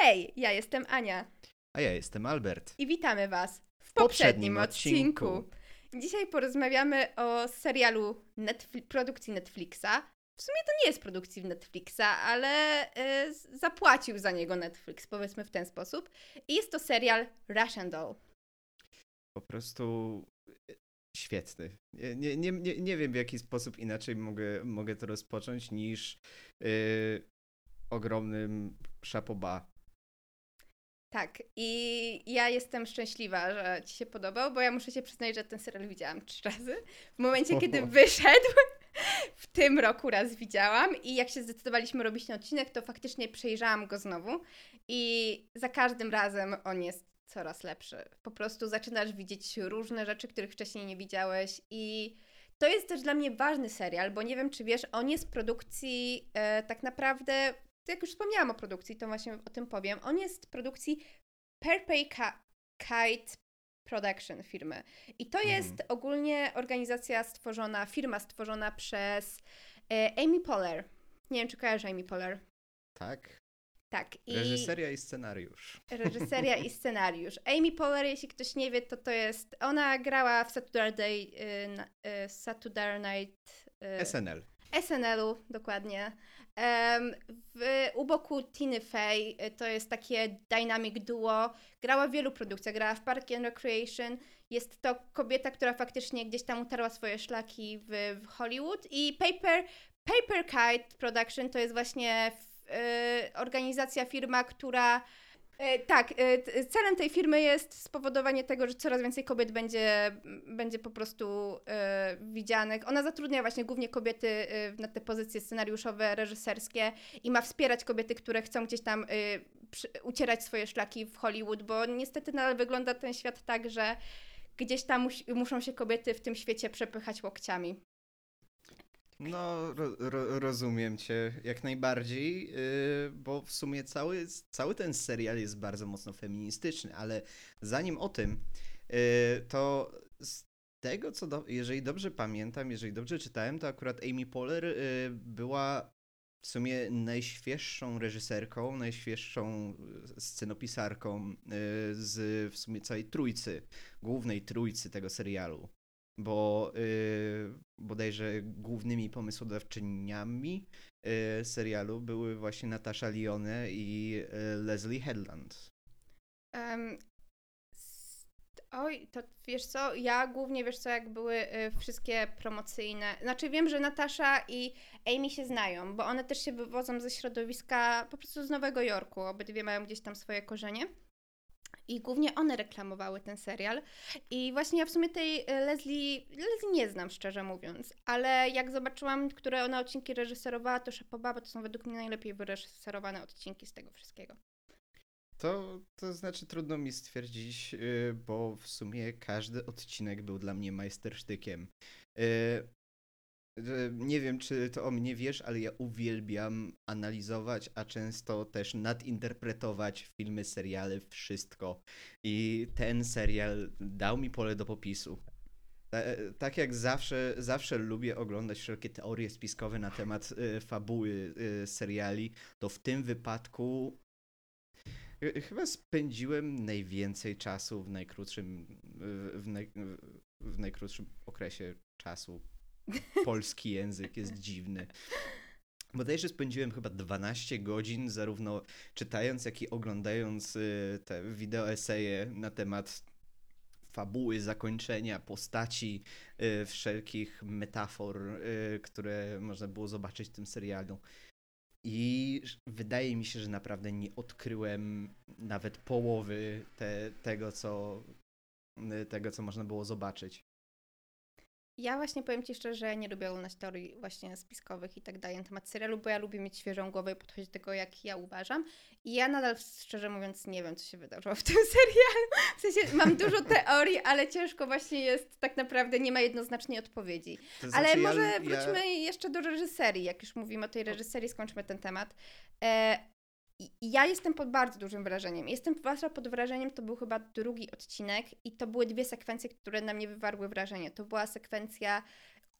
Hej, ja jestem Ania A ja jestem Albert. i witamy Was w poprzednim poprzednim, odcinku. odcinku. Dzisiaj porozmawiamy o serialu Netfli- produkcji Netflixa. W sumie to nie jest produkcji Netflixa, ale z- zapłacił za niego Netflix, powiedzmy w ten sposób. I jest to serial Russian Doll. Po prostu e, świetny. Nie, nie, nie, nie, nie wiem w jaki sposób inaczej mogę, mogę to rozpocząć niż yy, ogromnym szapoba. Tak, i ja jestem szczęśliwa, że Ci się podobał, bo ja muszę się przyznać, że ten serial widziałam trzy razy. W momencie, kiedy wyszedł, w tym roku raz widziałam i jak się zdecydowaliśmy robić ten odcinek, to faktycznie przejrzałam go znowu i za każdym razem on jest coraz lepszy. Po prostu zaczynasz widzieć różne rzeczy, których wcześniej nie widziałeś i to jest też dla mnie ważny serial, bo nie wiem, czy wiesz, on jest produkcji e, tak naprawdę, jak już wspomniałam o produkcji, to właśnie o tym powiem, on jest produkcji Perpay Kite Production firmy. I to Mhm. jest ogólnie organizacja stworzona, firma stworzona przez e, Amy Poehler. Nie wiem, czy kojarzy Amy Poehler. Tak? Tak. I Reżyseria i scenariusz. reżyseria i scenariusz. Amy Poehler, jeśli ktoś nie wie, to to jest... Ona grała w Saturday, y, y, Saturday Night... y, SNL. SNL-u, dokładnie. W, u boku Tiny Fey to jest takie dynamic duo. Grała w wielu produkcjach, grała w Park and Recreation. Jest to kobieta, która faktycznie gdzieś tam utarła swoje szlaki w, w Hollywood. I Paper, Paper Kite Production to jest właśnie f, y, organizacja, firma, która Tak, e, celem tej firmy jest spowodowanie tego, że coraz więcej kobiet będzie, będzie po prostu e, widzianych. Ona zatrudnia właśnie głównie kobiety e, na te pozycje scenariuszowe, reżyserskie i ma wspierać kobiety, które chcą gdzieś tam e, ucierać swoje szlaki w Hollywood, bo niestety nadal wygląda ten świat tak, że gdzieś tam musi, muszą się kobiety w tym świecie przepychać łokciami. No, ro, ro, rozumiem cię jak najbardziej, yy, bo w sumie cały, cały ten serial jest bardzo mocno feministyczny, ale zanim o tym, yy, to z tego, co do, jeżeli dobrze pamiętam, jeżeli dobrze czytałem, to akurat Amy Poehler yy, była w sumie najświeższą reżyserką, najświeższą yy, scenopisarką yy, z w sumie całej trójcy, głównej trójcy tego serialu bo yy, bodajże głównymi pomysłodawczyniami yy, serialu były właśnie Natasha Lyonne i yy, Leslie Headland. S- oj, to wiesz co, ja głównie wiesz co, jak były y, wszystkie promocyjne. Znaczy wiem, że Natasza i Amy się znają, bo one też się wywodzą ze środowiska po prostu z Nowego Jorku. Obydwie mają gdzieś tam swoje korzenie. I głównie one reklamowały ten serial. I właśnie ja w sumie tej y, Leslie, Leslie nie znam, szczerze mówiąc, ale jak zobaczyłam, które ona odcinki reżyserowała, to szapoba, bo to są według mnie najlepiej wyreżyserowane odcinki z tego wszystkiego. To, to znaczy trudno mi stwierdzić, yy, bo w sumie każdy odcinek był dla mnie majstersztykiem. Nie wiem, czy to o mnie wiesz, ale ja uwielbiam analizować, a często też nadinterpretować filmy, seriale, wszystko. I ten serial dał mi pole do popisu. Ta- Tak jak zawsze, zawsze lubię oglądać wszelkie teorie spiskowe na temat y, fabuły y, seriali, to w tym wypadku y, chyba spędziłem najwięcej czasu w najkrótszym, w, w najkrótszym okresie czasu polski język jest dziwny. Bodajże spędziłem chyba 12 godzin zarówno czytając, jak i oglądając y, te wideoeseje na temat fabuły, zakończenia, postaci, y, wszelkich metafor, y, które można było zobaczyć w tym serialu. I wydaje mi się, że naprawdę nie odkryłem nawet połowy te, tego, co, tego, co można było zobaczyć. Ja właśnie powiem Ci szczerze, że ja nie lubię oglądać teorii właśnie spiskowych i tak dalej na temat serialu, bo ja lubię mieć świeżą głowę i podchodzić do tego, jak ja uważam. I ja nadal, szczerze mówiąc, nie wiem, co się wydarzyło w tym serialu. W sensie mam dużo teorii, ale ciężko właśnie jest, tak naprawdę nie ma jednoznacznej odpowiedzi. To Ale znaczy, ja- może ja- wróćmy jeszcze do reżyserii, jak już mówimy o tej reżyserii, skończmy ten temat. E, i- i ja jestem pod bardzo dużym wrażeniem. Jestem zwłaszcza pod wrażeniem, to był chyba drugi odcinek i to były dwie sekwencje, które na mnie wywarły wrażenie. To była sekwencja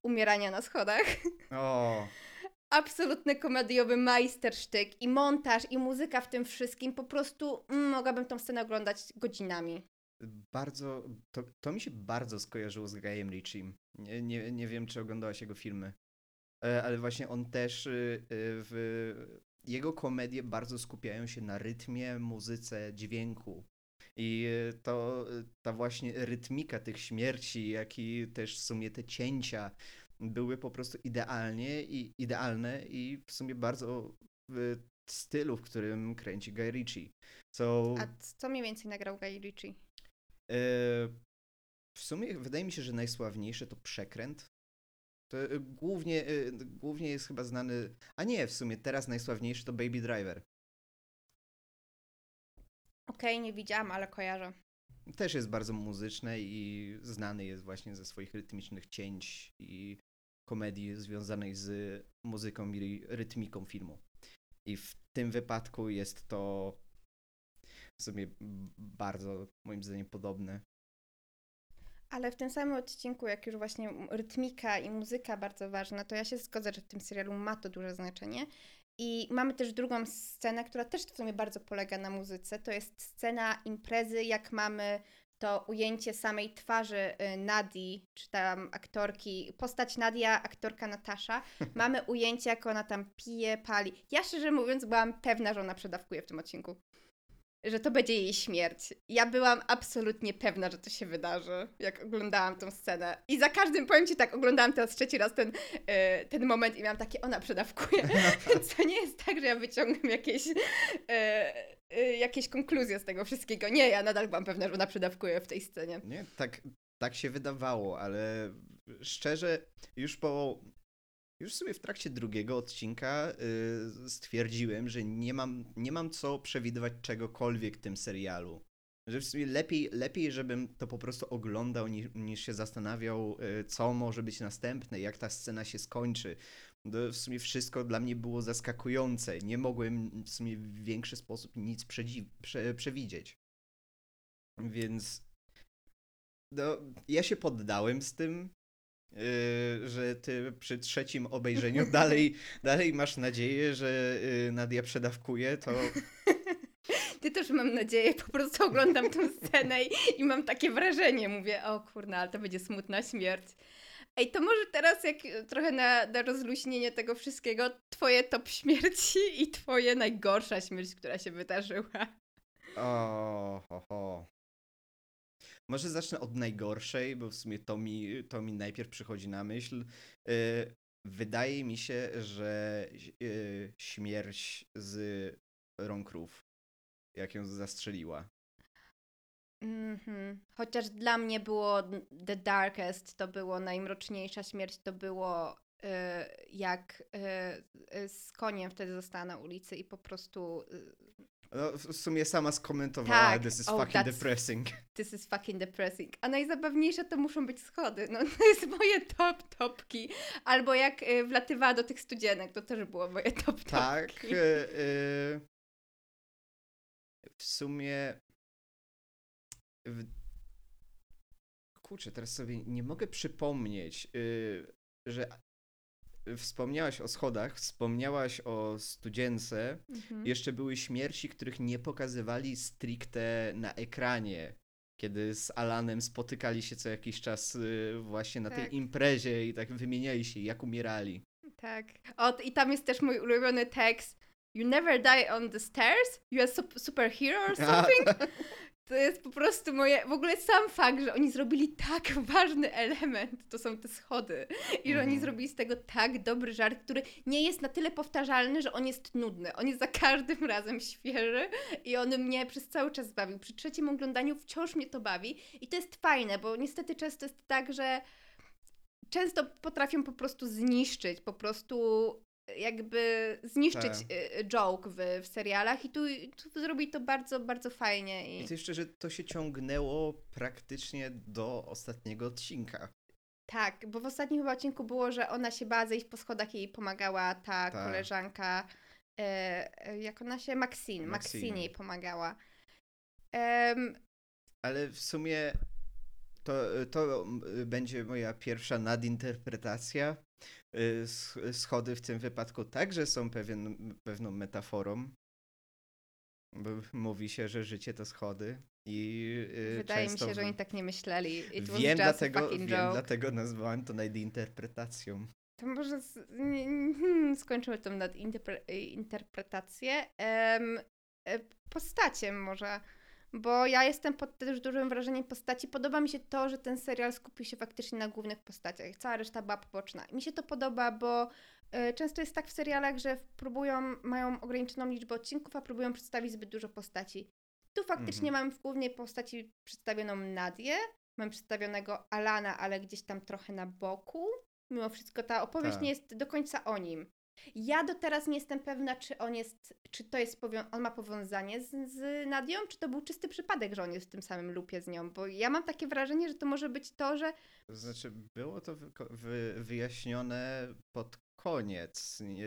umierania na schodach. O, absolutny komediowy majstersztyk i montaż i muzyka w tym wszystkim. Po prostu mm, mogłabym tą scenę oglądać godzinami. Bardzo, to, to mi się bardzo skojarzyło z Guyem Ritchiem. Nie, nie, nie wiem, czy oglądałaś jego filmy, E, ale właśnie on też y, y, w jego komedie bardzo skupiają się na rytmie, muzyce, dźwięku. I y, to ta właśnie rytmika tych śmierci, jak i też w sumie te cięcia były po prostu idealnie i idealne i w sumie bardzo w stylu, w którym kręci Guy Ritchie. So, A co mniej więcej nagrał Guy Ritchie? e, w sumie wydaje mi się, że najsławniejsze to Przekręt. To e, głównie, e, głównie jest chyba znany. A nie, w sumie teraz najsławniejszy to Baby Driver. Okej, nie widziałam, ale kojarzę. Też jest bardzo muzyczne i znany jest właśnie ze swoich rytmicznych cięć i komedii związanej z muzyką i rytmiką filmu. I w tym wypadku jest to w sumie bardzo, moim zdaniem, podobne. Ale w tym samym odcinku, jak już właśnie rytmika i muzyka bardzo ważna, to ja się zgodzę, że w tym serialu ma to duże znaczenie. I mamy też drugą scenę, która też w sumie bardzo polega na muzyce. To jest scena imprezy, jak mamy to ujęcie samej twarzy y, Nadii, czy tam aktorki, postać Nadia, aktorka Natasza. Mamy ujęcie, jak ona tam pije, pali. Ja szczerze mówiąc byłam pewna, że ona przedawkuje w tym odcinku. Że to będzie jej śmierć. Ja byłam absolutnie pewna, że to się wydarzy, jak oglądałam tą scenę. I za każdym, powiem Ci tak, oglądałam teraz trzeci raz ten, y, ten moment i miałam takie, ona przedawkuje. Więc to nie jest tak, że ja wyciągam jakieś, y, y, jakieś konkluzje z tego wszystkiego. Nie, ja nadal byłam pewna, że ona przedawkuje w tej scenie. Nie, tak, tak się wydawało, ale szczerze, już po. Już sobie w trakcie drugiego odcinka y, stwierdziłem, że nie mam, nie mam co przewidywać czegokolwiek w tym serialu. Że w sumie lepiej, lepiej żebym to po prostu oglądał, niż, niż się zastanawiał, y, co może być następne, jak ta scena się skończy. To w sumie wszystko dla mnie było zaskakujące. Nie mogłem w sumie w większy sposób nic przedzi- prze, przewidzieć. Więc no, ja się poddałem z tym, że ty przy trzecim obejrzeniu dalej, dalej masz nadzieję, że yy, Nadia przedawkuje, to Ty też mam nadzieję, po prostu oglądam tę scenę i, i mam takie wrażenie, mówię, o kurna, ale to będzie smutna śmierć. Ej, to może teraz jak trochę na, na rozluźnienie tego wszystkiego, twoje top śmierci i twoje najgorsza śmierć, która się wydarzyła. O, ho, ho. Może zacznę od najgorszej, bo w sumie to mi, to mi najpierw przychodzi na myśl. Yy, wydaje mi się, że yy, śmierć z Ronkrów, jak ją zastrzeliła. Mhm. Chociaż dla mnie było The Darkest, to było najmroczniejsza śmierć, to było y, jak y, y, z koniem wtedy została na ulicy i po prostu y, No, w sumie sama skomentowała, Tak. this is Oh, fucking depressing. this is fucking depressing. A najzabawniejsze to muszą być schody. No to jest moje top topki. Albo jak y, wlatywała do tych studzienek, to też było moje top Tak. topki. y, y, w sumie. W... Kurczę, teraz sobie nie mogę przypomnieć, y, że wspomniałaś o schodach, wspomniałaś o studzience. Mhm. Jeszcze były śmierci, których nie pokazywali stricte na ekranie. Kiedy z Alanem spotykali się co jakiś czas y, właśnie na Tak. tej imprezie i tak wymieniali się, jak umierali. Tak. O, i tam jest też mój ulubiony tekst. You never die on the stairs? You are sup- superhero or something? To jest po prostu moje, w ogóle sam fakt, że oni zrobili tak ważny element, to są te schody. I że oni Mhm. zrobili z tego tak dobry żart, który nie jest na tyle powtarzalny, że on jest nudny. On jest za każdym razem świeży i on mnie przez cały czas bawił. Przy trzecim oglądaniu wciąż mnie to bawi i to jest fajne, bo niestety często jest tak, że często potrafią po prostu zniszczyć, po prostu jakby zniszczyć Tak. y, joke w, w serialach i tu, tu zrobili to bardzo, bardzo fajnie. I I to jeszcze, że to się ciągnęło praktycznie do ostatniego odcinka. tak, bo w ostatnim chyba odcinku było, że ona się bała zejść po schodach i jej pomagała ta Tak. koleżanka, e, e, jak ona się, Maxine, Maxine. Maxine jej pomagała. Em, Ale w sumie to, to y, będzie moja pierwsza nadinterpretacja. Y, sch- schody w tym wypadku także są pewien, pewną metaforą. Mówi się, że życie to schody i y, Wydaje mi się, że oni tak nie myśleli. It was wiem, dlatego, wiem joke. dlatego nazwałem to nadinterpretacją. To może z, hmm, skończymy tą nadinterpre- interpretację. Em, e, postacie może, bo ja jestem pod też dużym wrażeniem postaci. Podoba mi się to, że ten serial skupił się faktycznie na głównych postaciach. Cała reszta była poboczna. I mi się to podoba, bo e, często jest tak w serialach, że próbują, mają ograniczoną liczbę odcinków, a próbują przedstawić zbyt dużo postaci. Tu faktycznie Mhm. mamy w głównej postaci przedstawioną Nadię, mam przedstawionego Alana, ale gdzieś tam trochę na boku. Mimo wszystko ta opowieść Tak. nie jest do końca o nim. Ja do teraz nie jestem pewna, czy on jest, czy to jest, on ma powiązanie z, z Nadią, czy to był czysty przypadek, że on jest w tym samym lupie z nią, bo ja mam takie wrażenie, że to może być to, że To znaczy, było to wy, wyjaśnione pod koniec, nie,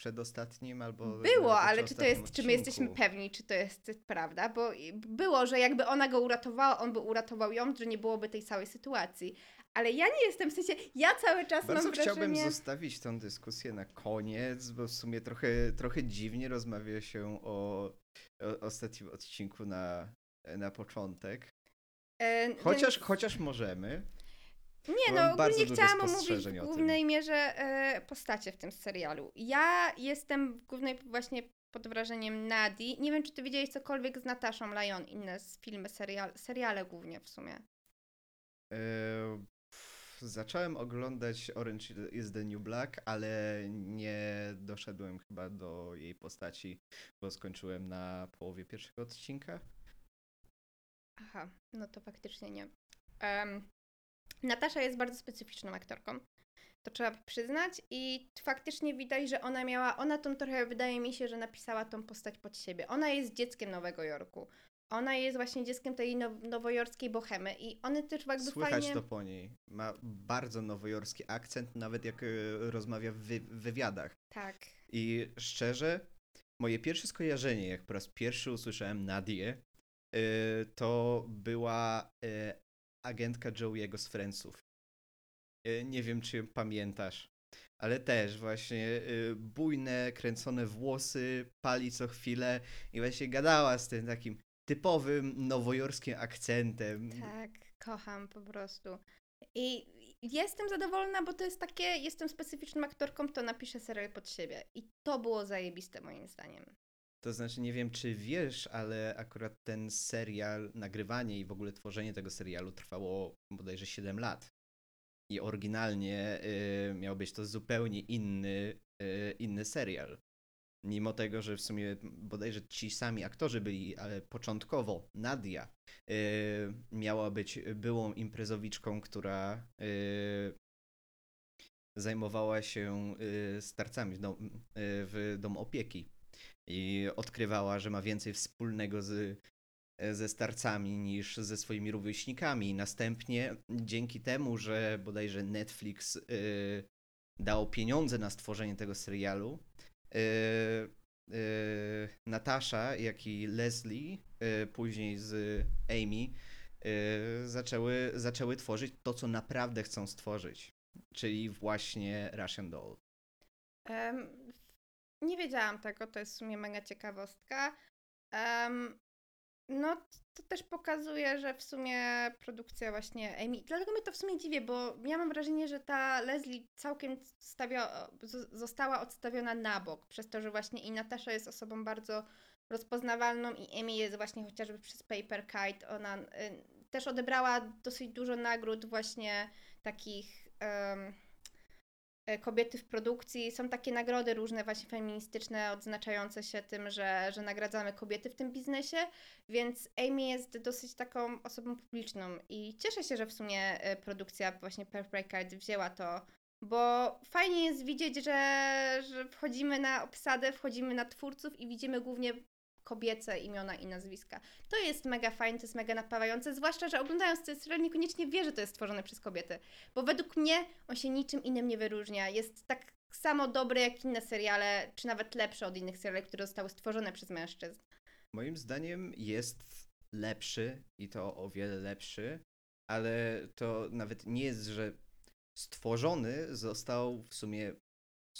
przedostatnim albo. było, ale czy to jest, czy my jesteśmy odcinku. pewni, czy to jest prawda, bo było, że jakby ona go uratowała, on by uratował ją, że nie byłoby tej całej sytuacji. Ale ja nie jestem, w sensie, ja cały czas Bardzo mam chciałbym wrażenie... zostawić tę dyskusję na koniec, bo w sumie trochę, trochę dziwnie rozmawia się o, o ostatnim odcinku na, na początek. e, Chociaż, więc- chociaż możemy. Nie, no ogólnie chciałam omówić w głównej mierze e, postacie w tym serialu. Ja jestem w głównej właśnie pod wrażeniem Nadi. Nie wiem, czy ty widziałeś cokolwiek z Nataszą Lyon, inne z filmy, serial, seriale głównie w sumie. E, Zacząłem oglądać Orange is the New Black, ale nie doszedłem chyba do jej postaci, bo skończyłem na połowie pierwszego odcinka. Aha, no to faktycznie nie. Em, Natasza jest bardzo specyficzną aktorką. To trzeba przyznać i faktycznie widać, że ona miała, ona tą trochę, wydaje mi się, że napisała tą postać pod siebie. Ona jest dzieckiem Nowego Jorku. Ona jest właśnie dzieckiem tej now- nowojorskiej bohemy i one też jakby Słychać fajnie... to po niej. Ma bardzo nowojorski akcent, nawet jak e, rozmawia w wy- wywiadach. Tak. I szczerze, moje pierwsze skojarzenie, jak po raz pierwszy usłyszałem Nadię, y, to była y, agentka Joey'ego z Friendsów. Nie wiem, czy pamiętasz, ale też właśnie bujne, kręcone włosy, pali co chwilę i właśnie gadała z tym takim typowym nowojorskim akcentem. Tak, kocham po prostu. I jestem zadowolona, bo to jest takie, jestem specyficzną aktorką, to napiszę serial pod siebie. I to było zajebiste moim zdaniem. To znaczy, nie wiem, czy wiesz, ale akurat ten serial, nagrywanie i w ogóle tworzenie tego serialu trwało bodajże 7 lat. I oryginalnie y, miał być to zupełnie inny, y, inny serial. Mimo tego, że w sumie bodajże ci sami aktorzy byli, ale początkowo Nadia y, miała być byłą imprezowiczką, która y, zajmowała się y, starcami w, dom, y, w domu opieki i odkrywała, że ma więcej wspólnego z, ze starcami niż ze swoimi rówieśnikami. Następnie dzięki temu, że bodajże Netflix y, dał pieniądze na stworzenie tego serialu, Natasza, jak i Leslie, y, później z Amy, y, zaczęły, zaczęły tworzyć to, co naprawdę chcą stworzyć. Czyli właśnie Russian Doll. Em, nie wiedziałam tego, to jest w sumie mega ciekawostka. Em, no, to też pokazuje, że w sumie produkcja właśnie Amy, dlatego mnie to w sumie dziwię, bo ja mam wrażenie, że ta Leslie całkiem została odstawiona na bok, przez to, że właśnie i Natasza jest osobą bardzo rozpoznawalną i Amy jest właśnie chociażby przez Paper Kite, ona y, też odebrała dosyć dużo nagród właśnie takich e, kobiety w produkcji. Są takie nagrody różne właśnie feministyczne, odznaczające się tym, że, że nagradzamy kobiety w tym biznesie, więc Amy jest dosyć taką osobą publiczną i cieszę się, że w sumie e, produkcja właśnie Perfect wzięła to, bo fajnie jest widzieć, że, że wchodzimy na obsadę, wchodzimy na twórców i widzimy głównie kobiece imiona i nazwiska. To jest mega fajne, to jest mega napawające, zwłaszcza, że oglądając ten serial niekoniecznie wie, że to jest stworzone przez kobiety. Bo według mnie on się niczym innym nie wyróżnia. Jest tak samo dobry jak inne seriale, czy nawet lepszy od innych seriali, które zostały stworzone przez mężczyzn. Moim zdaniem jest lepszy i to o wiele lepszy, ale to nawet nie jest, że stworzony został w sumie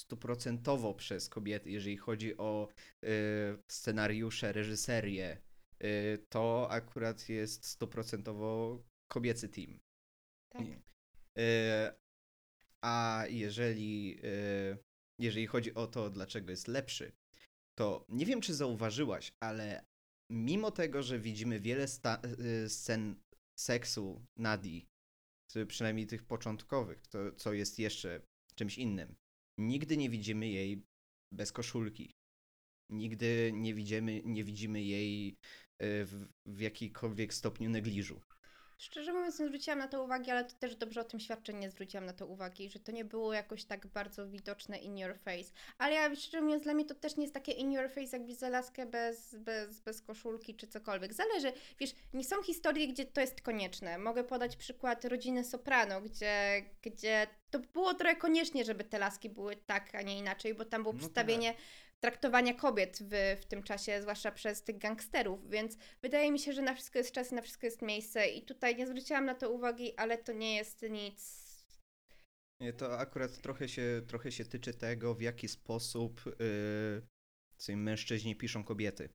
stuprocentowo przez kobiety, jeżeli chodzi o y, scenariusze, reżyserię, y, to akurat jest stuprocentowo kobiecy team. Tak. Y, a jeżeli, y, jeżeli chodzi o to, dlaczego jest lepszy, to nie wiem, czy zauważyłaś, ale mimo tego, że widzimy wiele y, scen seksu Nadi, przynajmniej tych początkowych, to, co jest jeszcze czymś innym, nigdy nie widzimy jej bez koszulki. Nigdy nie widzimy, nie widzimy jej y, w, w jakikolwiek stopniu negliżu. Szczerze mówiąc, nie zwróciłam na to uwagi, ale to też dobrze o tym świadczy, nie zwróciłam na to uwagi, że to nie było jakoś tak bardzo widoczne in your face. Ale ja szczerze mówiąc, dla mnie to też nie jest takie in your face, jak widzę laskę bez, bez, bez koszulki czy cokolwiek. Zależy, wiesz, nie są historie, gdzie to jest konieczne. Mogę podać przykład rodziny Soprano, gdzie, gdzie to było trochę koniecznie, żeby te laski były tak, a nie inaczej, bo tam było No przedstawienie traktowania kobiet w, w tym czasie, zwłaszcza przez tych gangsterów, więc wydaje mi się, że na wszystko jest czas, na wszystko jest miejsce i tutaj nie zwróciłam na to uwagi, ale to nie jest nic... Nie, To akurat trochę się, trochę się tyczy tego, w jaki sposób yy, mężczyźni piszą kobiety.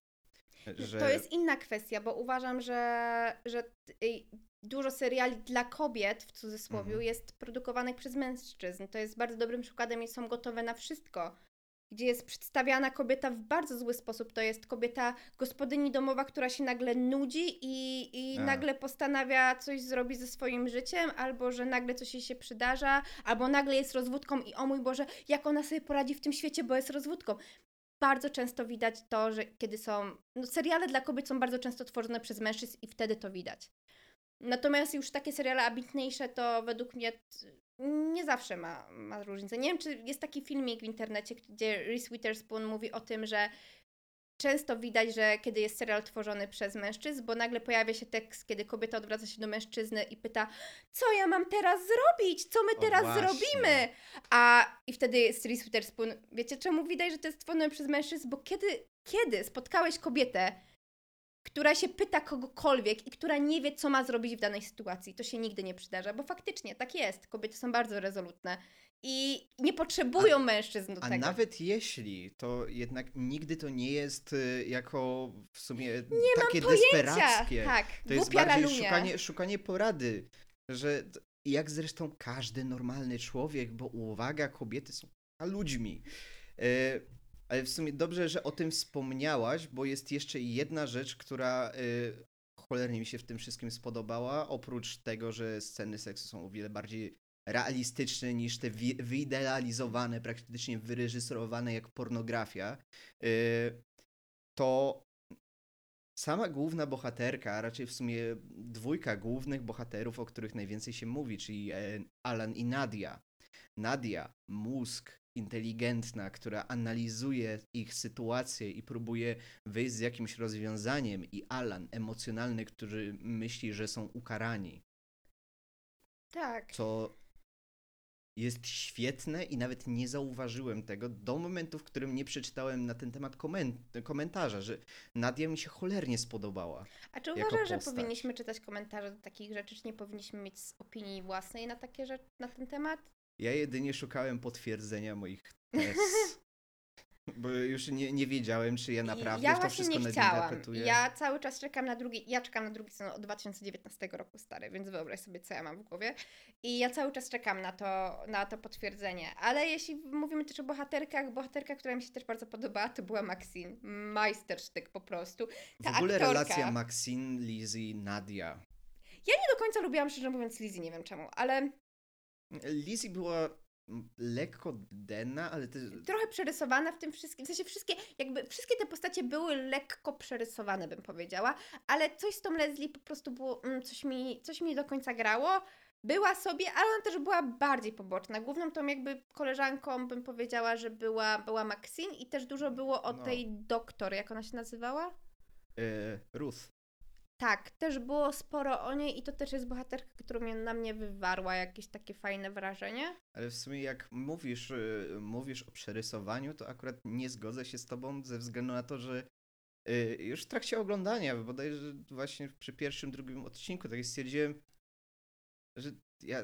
Że... To jest inna kwestia, bo uważam, że, że dużo seriali dla kobiet, w cudzysłowie, Mhm. jest produkowanych przez mężczyzn. To jest bardzo dobrym przykładem i są gotowe na wszystko. Gdzie jest przedstawiana kobieta w bardzo zły sposób. To jest kobieta gospodyni domowa, która się nagle nudzi i, i A. nagle postanawia coś zrobić ze swoim życiem, albo że nagle coś jej się przydarza, albo nagle jest rozwódką i o mój Boże, jak ona sobie poradzi w tym świecie, bo jest rozwódką bardzo często widać to, że kiedy są. No, seriale dla kobiet są bardzo często tworzone przez mężczyzn i wtedy to widać. Natomiast już takie seriale ambitniejsze to według mnie nie zawsze ma, ma różnicę. Nie wiem, czy jest taki filmik w internecie, gdzie Reese Witherspoon mówi o tym, że często widać, że kiedy jest serial tworzony przez mężczyzn, bo nagle pojawia się tekst, kiedy kobieta odwraca się do mężczyzny i pyta, co ja mam teraz zrobić? Co my teraz zrobimy? A i wtedy jest Reese Witherspoon. Wiecie, czemu widać, że to jest tworzone przez mężczyzn? Bo kiedy, kiedy spotkałeś kobietę, która się pyta kogokolwiek i która nie wie, co ma zrobić w danej sytuacji, to się nigdy nie przydarza, bo faktycznie tak jest. Kobiety są bardzo rezolutne i nie potrzebują mężczyzn do A tego. nawet jeśli, to jednak nigdy to nie jest y, jako w sumie nie takie mam pojęcia. desperackie. Tak, To jest bardziej lalunia. szukanie, szukanie porady, że jak zresztą każdy normalny człowiek, bo uwaga, kobiety są ludźmi. E, ale w sumie dobrze, że o tym wspomniałaś, bo jest jeszcze jedna rzecz, która e, cholernie mi się w tym wszystkim spodobała, oprócz tego, że sceny seksu są o wiele bardziej realistyczne niż te wi- wyidealizowane, praktycznie wyreżyserowane jak pornografia, e, to sama główna bohaterka, a raczej w sumie dwójka głównych bohaterów, o których najwięcej się mówi, czyli e, Alan i Nadia. Nadia, mózg, inteligentna, która analizuje ich sytuację i próbuje wyjść z jakimś rozwiązaniem, i Alan, emocjonalny, który myśli, że są ukarani. Tak. Co jest świetne i nawet nie zauważyłem tego do momentu, w którym nie przeczytałem na ten temat koment- komentarza, że Nadia mi się cholernie spodobała. A czy uważasz, że powinniśmy czytać komentarze do takich rzeczy, czy nie powinniśmy mieć opinii własnej na takie rzeczy, na ten temat? Ja jedynie szukałem potwierdzenia moich tez. Bo już nie, nie wiedziałem, czy ja naprawdę ja to wszystko nie chciałam. Ja cały czas czekam na drugi, ja czekam na drugi sezon od 2019 roku stary, więc wyobraź sobie, co ja mam w głowie. I ja cały czas czekam na to, na to potwierdzenie. Ale jeśli mówimy też o bohaterkach, bohaterka, która mi się też bardzo podobała, to była Maxine. Majstersztyk po prostu. W Ta ogóle aktorka. relacja Maxine, Lizzie, Nadia. Nie do końca lubiłam, szczerze mówiąc, Lizzie, nie wiem czemu, ale Lizzie była lekko denna, ale też... trochę przerysowana w tym wszystkim. W sensie wszystkie, jakby wszystkie te postacie były lekko przerysowane, bym powiedziała, ale coś z tą Leslie po prostu było, mm, coś, mi, coś mi do końca grało. Była sobie, ale ona też była bardziej poboczna. Główną tą jakby koleżanką bym powiedziała, że była, była Maxine i też dużo było o No. tej doktor, jak ona się nazywała? E, Ruth. Tak, też było sporo o niej i to też jest bohaterka, która na mnie wywarła jakieś takie fajne wrażenie. Ale w sumie jak mówisz, y, mówisz o przerysowaniu, to akurat nie zgodzę się z tobą ze względu na to, że y, już w trakcie oglądania, bodajże właśnie przy pierwszym, drugim odcinku, tak stwierdziłem, że ja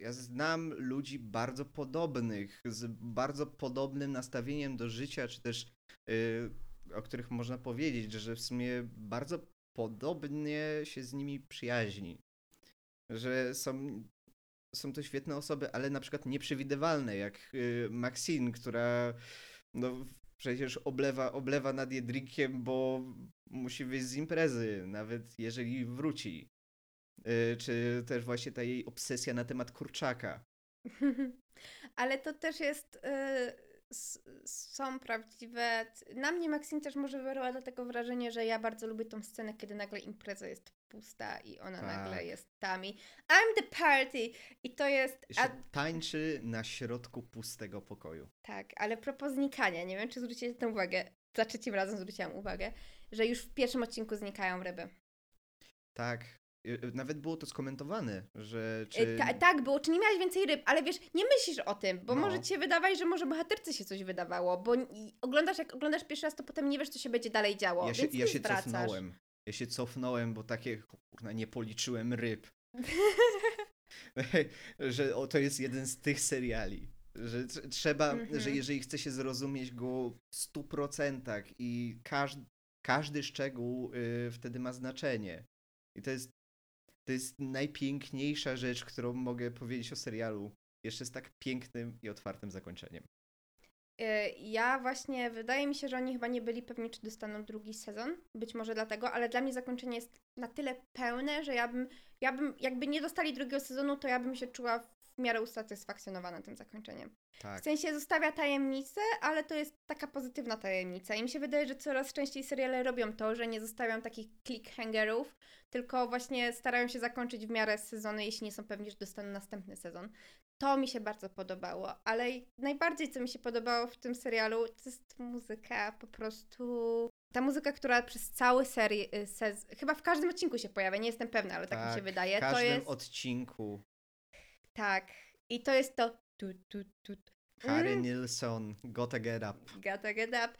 ja znam ludzi bardzo podobnych, z bardzo podobnym nastawieniem do życia, czy też y, o których można powiedzieć, że w sumie bardzo podobnie się z nimi przyjaźni. Że są, są to świetne osoby, ale na przykład nieprzewidywalne, jak y, Maxine, która no, przecież oblewa, oblewa nad Jedrikiem, bo musi wyjść z imprezy, nawet jeżeli wróci. Y, czy też właśnie ta jej obsesja na temat kurczaka. Ale to też jest. Są prawdziwe. Na mnie Maxine też może wywarła dlatego wrażenie, że ja bardzo lubię tą scenę, kiedy nagle impreza jest pusta i ona tak. nagle jest tami. I'm the party! I to jest. A... Tańczy na środku pustego pokoju. Tak, ale propos znikania, nie wiem, czy zwrócicie tę uwagę. Za trzecim razem zwróciłam uwagę, że już w pierwszym odcinku znikają ryby. Tak, nawet było to skomentowane, że y, czy... Ta, tak było, czy nie miałeś więcej ryb, ale wiesz, nie myślisz o tym, bo no. może ci się wydawać, że może bohaterce się coś wydawało, bo oglądasz, jak oglądasz pierwszy raz, to potem nie wiesz, co się będzie dalej działo, ja się, więc ja się cofnąłem. Ja się cofnąłem, bo takie, kurna, nie policzyłem ryb. że o, to jest jeden z tych seriali. Że trzeba, mm -hmm. że jeżeli chce się zrozumieć go w stu procentach i każdy, każdy szczegół y, wtedy ma znaczenie. I to jest to jest najpiękniejsza rzecz, którą mogę powiedzieć o serialu. Jeszcze z tak pięknym i otwartym zakończeniem. E, ja właśnie, wydaje mi się, że oni chyba nie byli pewni, czy dostaną drugi sezon. Być może dlatego, ale dla mnie zakończenie jest na tyle pełne, że ja bym, ja bym jakby nie dostali drugiego sezonu, to ja bym się czuła w miarę usatysfakcjonowana tym zakończeniem. Tak. W sensie zostawia tajemnicę, ale to jest taka pozytywna tajemnica. I mi się wydaje, że coraz częściej seriale robią to, że nie zostawiam takich clickhangerów, tylko właśnie starają się zakończyć w miarę sezony, jeśli nie są pewni, że dostaną następny sezon. To mi się bardzo podobało, ale najbardziej co mi się podobało w tym serialu, to jest muzyka po prostu. Ta muzyka, która przez cały serię, y, chyba w każdym odcinku się pojawia, nie jestem pewna, ale tak, tak mi się tak, wydaje. W każdym to jest... odcinku. Tak. I to jest to. Tu, tu, tu. Harry mm. Nilsson, Gotta Get Up. Gotta Get Up.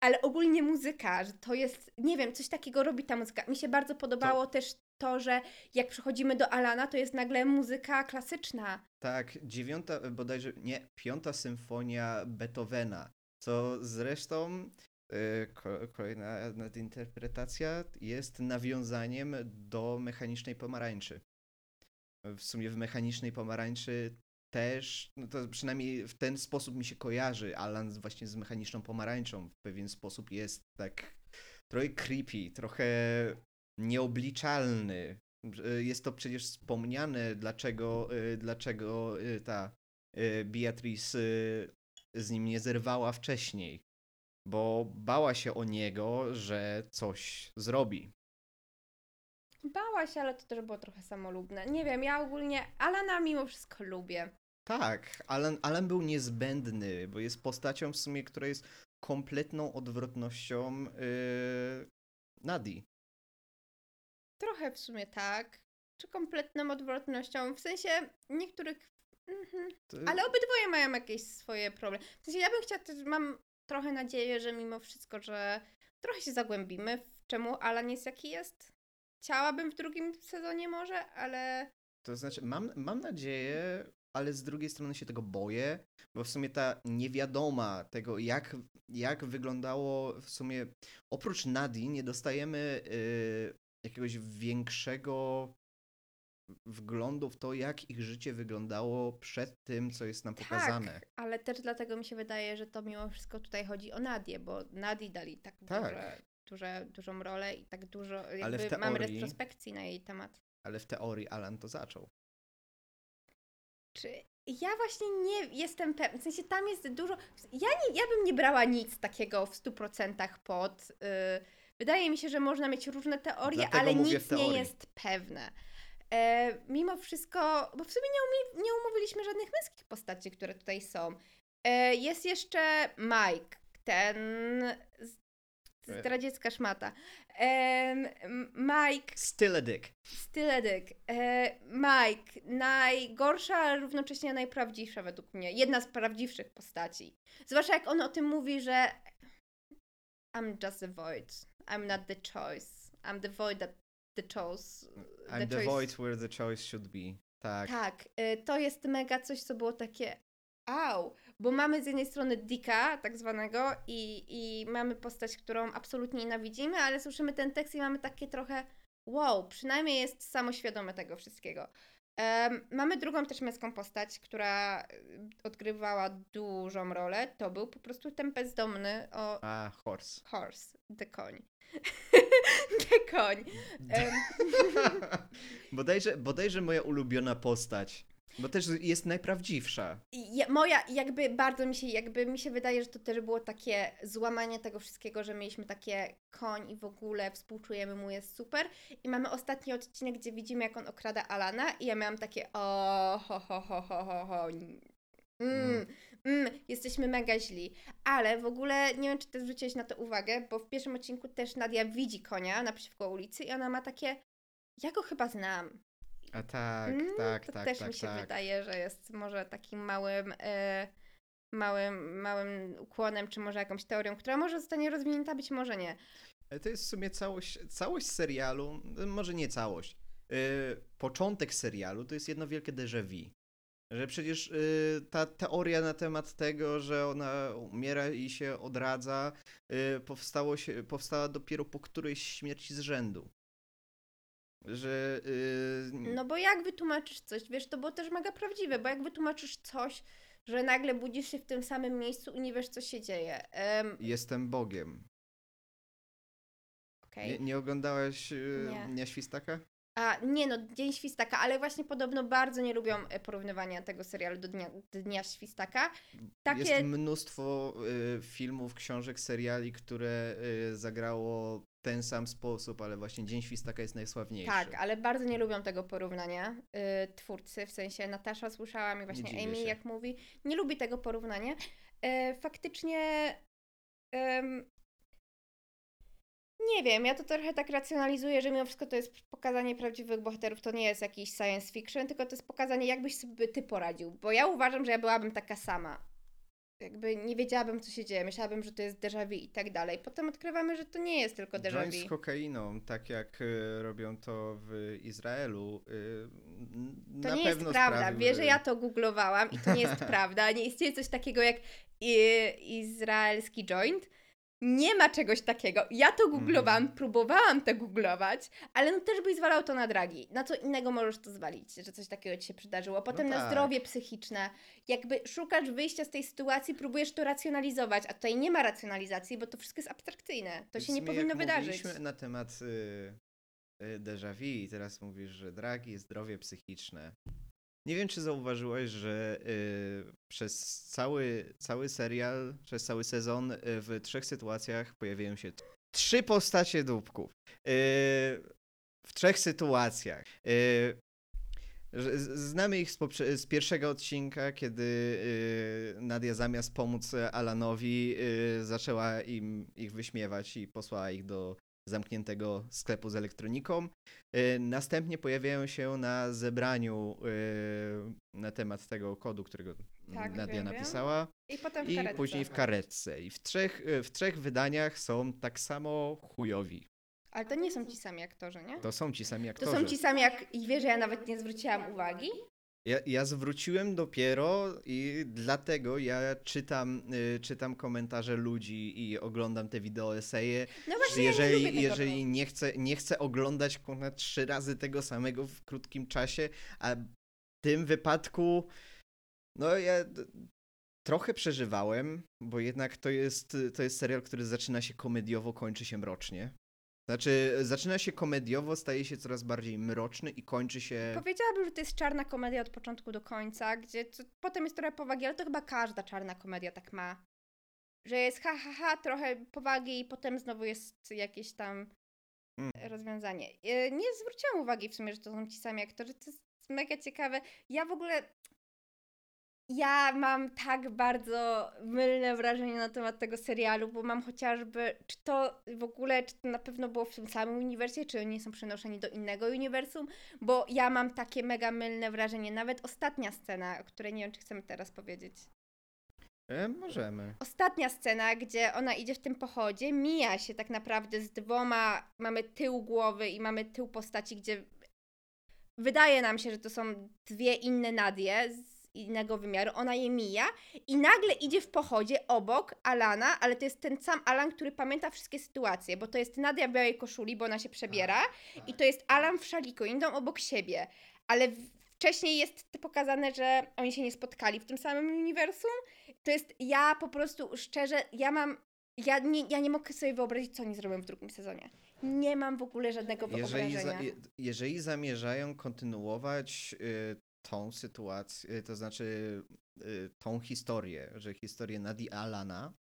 Ale ogólnie muzyka, że to jest, nie wiem, coś takiego robi ta muzyka. Mi się bardzo podobało to... też to, że jak przechodzimy do Alana, to jest nagle muzyka klasyczna. Tak, dziewiąta, bodajże, nie, piąta symfonia Beethovena, co zresztą yy, kolejna nadinterpretacja jest nawiązaniem do Mechanicznej Pomarańczy. W sumie w Mechanicznej Pomarańczy też, no to przynajmniej w ten sposób mi się kojarzy Alan właśnie z Mechaniczną Pomarańczą. W pewien sposób jest tak trochę creepy, trochę nieobliczalny. Jest to przecież wspomniane, dlaczego, y, dlaczego y, ta y, Beatrice z nim nie zerwała wcześniej. Bo bała się o niego, że coś zrobi. Bała się, ale to też było trochę samolubne. Nie wiem, ja ogólnie Alana mimo wszystko lubię. Tak, Alan, Alan był niezbędny, bo jest postacią w sumie, która jest kompletną odwrotnością yy, Nadi. Trochę w sumie tak. Czy kompletną odwrotnością? W sensie niektórych. Mhm. To... Ale obydwoje mają jakieś swoje problemy. W sensie ja bym chciała, też mam trochę nadzieję, że mimo wszystko, że trochę się zagłębimy w czemu Alan jest jaki jest. Chciałabym w drugim sezonie może, ale. To znaczy, mam, mam nadzieję, ale z drugiej strony się tego boję, bo w sumie ta niewiadoma tego, jak, jak wyglądało w sumie, oprócz Nadi nie dostajemy y, jakiegoś większego wglądu w to, jak ich życie wyglądało przed tym, co jest nam tak, pokazane. ale też dlatego mi się wydaje, że to mimo wszystko tutaj chodzi o Nadię, bo Nadi dali tak, tak. Duże, duże, dużą rolę i tak dużo, jakby teorii, mamy retrospekcji na jej temat. Ale w teorii Alan to zaczął. Czy ja właśnie nie jestem pewna, w sensie tam jest dużo, ja, nie, ja bym nie brała nic takiego w 100% pod... Yy, wydaje mi się, że można mieć różne teorie, Dlatego ale nic nie jest pewne. E, mimo wszystko, bo w sumie nie, nie umówiliśmy żadnych męskich postaci, które tutaj są. E, jest jeszcze Mike, ten Zdradziecka szmata. Mike. Still a dick. Still a dick. E, Mike. Najgorsza, ale równocześnie najprawdziwsza według mnie. Jedna z prawdziwszych postaci. Zwłaszcza jak on o tym mówi, że I'm just a void. I'm not the choice. I'm the void that the chose. I'm the, the void where the choice should be. Tak. Tak, y, to jest mega coś, co było takie au, bo mamy z jednej strony Dicka, tak zwanego, i, i mamy postać, którą absolutnie nienawidzimy, ale słyszymy ten tekst i mamy takie trochę wow, przynajmniej jest samoświadomy tego wszystkiego. Em, mamy drugą też męską postać, która y, odgrywała dużą rolę. To był po prostu ten bezdomny o A, horse. horse, the koń. the koń. Em, bodajże, bodajże moja ulubiona postać. Bo też jest najprawdziwsza. Ja- moja, jakby bardzo mi się, jakby mi się wydaje, że to też było takie złamanie tego wszystkiego, że mieliśmy takie koń i w ogóle współczujemy mu, jest super. I mamy ostatni odcinek, gdzie widzimy, jak on okrada Alana i ja miałam takie o ho ho ho ho ho ho. Mm, Mm. mm, jesteśmy mega źli. Ale w ogóle nie wiem, czy ty zwróciłeś na to uwagę, bo w pierwszym odcinku też Nadia widzi konia naprzeciwko ulicy i ona ma takie ja go chyba znam. A tak, Mm, tak, to tak, też tak, mi się tak. wydaje, że jest może takim małym, e, małym, małym ukłonem, czy może jakąś teorią, która może zostanie rozwinięta, być może nie. Ale To jest w sumie całość, całość serialu, no, może nie całość. Yy, początek serialu to jest jedno wielkie déjà vu. Że przecież yy, ta teoria na temat tego, że ona umiera i się odradza, yy, powstało się, powstała dopiero po którejś śmierci z rzędu. Że. Yy, No bo jak wytłumaczysz coś, wiesz, to było też mega prawdziwe, bo jak wytłumaczysz coś, że nagle budzisz się w tym samym miejscu i nie wiesz, co się dzieje. Em, Jestem Bogiem. okej. Nie, nie oglądałeś yy, Nie. Dnia Świstaka? A nie no, Dzień Świstaka, ale właśnie podobno bardzo nie lubią e, porównywania tego serialu do Dnia, dnia Świstaka. Takie... Jest mnóstwo y, filmów, książek, seriali, które y, zagrało ten sam sposób, ale właśnie Dzień Świstaka jest najsławniejszy. Tak, ale bardzo nie lubią tego porównania y, twórcy, w sensie Natasza słyszałam i właśnie Amy się. jak mówi, nie lubi tego porównania. E, faktycznie em, nie wiem, ja to trochę tak racjonalizuję, że mimo wszystko to jest pokazanie prawdziwych bohaterów, to nie jest jakiś science fiction, tylko to jest pokazanie jakbyś sobie ty poradził, bo ja uważam, że ja byłabym taka sama. Jakby nie wiedziałabym, co się dzieje. Myślałabym, że to jest déjà vu i tak dalej. Potem odkrywamy, że to nie jest tylko déjà Joint vu. z kokainą, tak jak y, robią to w Izraelu, y, To nie jest prawda. sprawił, Wie, że ja to googlowałam i to nie jest prawda. Nie istnieje coś takiego jak i, izraelski joint. Nie ma czegoś takiego. Ja to googlowałam, Mhm. próbowałam to googlować, ale no też byś zwalał to na dragi. Na co innego możesz to zwalić, że coś takiego ci się przydarzyło. Potem na tak. zdrowie psychiczne. Jakby szukasz wyjścia z tej sytuacji, próbujesz to racjonalizować, a tutaj nie ma racjonalizacji, bo to wszystko jest abstrakcyjne. To W się nie powinno jak wydarzyć. Mówiliśmy na temat y, y, déjà vu i teraz mówisz, że dragi, zdrowie psychiczne. Nie wiem, czy zauważyłeś, że y, przez cały, cały serial, przez cały sezon y, w trzech sytuacjach pojawiają się trzy postacie dupków. Y, w trzech sytuacjach. Y, Znamy ich z, z pierwszego odcinka, kiedy y, Nadia zamiast pomóc Alanowi y, zaczęła im ich wyśmiewać i posłała ich do zamkniętego sklepu z elektroniką. Y, następnie pojawiają się na zebraniu y, na temat tego kodu, którego Tak, Nadia wiem, napisała I potem w i karetce. później w karetce. I w trzech, y, w trzech wydaniach są tak samo chujowi. Ale to nie są ci sami aktorzy, nie? To są ci sami To aktorzy. są ci sami jak... I wiesz, że ja nawet nie zwróciłam uwagi? Ja, ja zwróciłem dopiero i dlatego ja czytam, y, czytam komentarze ludzi i oglądam te wideo eseje. No właśnie, ja nie lubię jeżeli tego jeżeli nie, chcę, nie chcę oglądać ponad trzy razy tego samego w krótkim czasie, a w tym wypadku no ja d- trochę przeżywałem, bo jednak to jest, to jest serial, który zaczyna się komediowo, kończy się mrocznie. Znaczy, zaczyna się komediowo, staje się coraz bardziej mroczny i kończy się... Powiedziałabym, że to jest czarna komedia od początku do końca, gdzie to, potem jest trochę powagi, ale to chyba każda czarna komedia tak ma. Że jest ha, ha, ha, trochę powagi i potem znowu jest jakieś tam Mm. rozwiązanie. E, Nie zwróciłam uwagi w sumie, że to są ci sami aktorzy, to jest mega ciekawe. Ja w ogóle... Ja mam tak bardzo mylne wrażenie na temat tego serialu, bo mam chociażby, czy to w ogóle, czy to na pewno było w tym samym uniwersie, czy oni są przenoszeni do innego uniwersum, bo ja mam takie mega mylne wrażenie. Nawet ostatnia scena, o której nie wiem, czy chcemy teraz powiedzieć. E, możemy. Ostatnia scena, gdzie ona idzie w tym pochodzie, mija się tak naprawdę z dwoma, mamy tył głowy i mamy tył postaci, gdzie wydaje nam się, że to są dwie inne Nadie z innego wymiaru, ona je mija i nagle idzie w pochodzie obok Alana, ale to jest ten sam Alan, który pamięta wszystkie sytuacje, bo to jest Nadia w białej koszuli, bo ona się przebiera i to jest Alan w szaliku, idą obok siebie, ale wcześniej jest pokazane, że oni się nie spotkali w tym samym uniwersum. To jest, ja po prostu szczerze, ja mam, ja nie, ja nie mogę sobie wyobrazić, co oni zrobią w drugim sezonie. Nie mam w ogóle żadnego Jeżeli, za, wyobrażenia. jeżeli zamierzają kontynuować y, tą sytuację, to znaczy y, tą historię, że historię Nadi Alana,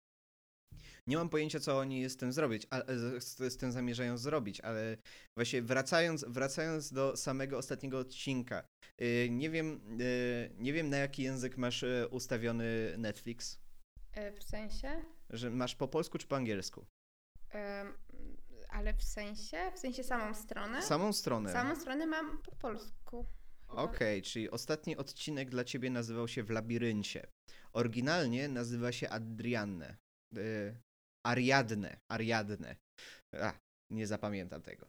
nie mam pojęcia, co oni z tym zrobić, a, z, z- tym zamierzają zrobić, ale właśnie wracając, wracając do samego ostatniego odcinka, y, nie wiem, y, nie wiem na jaki język masz ustawiony Netflix, E, W sensie? że masz po polsku czy po angielsku? Em, ale w sensie? W sensie samą stronę? Samą stronę. Samą stronę mam po polsku. Okej, czyli ostatni odcinek dla ciebie nazywał się W labiryncie. Oryginalnie nazywa się Adrianne. Y, Ariadne. Ariadne. A, nie zapamiętam tego.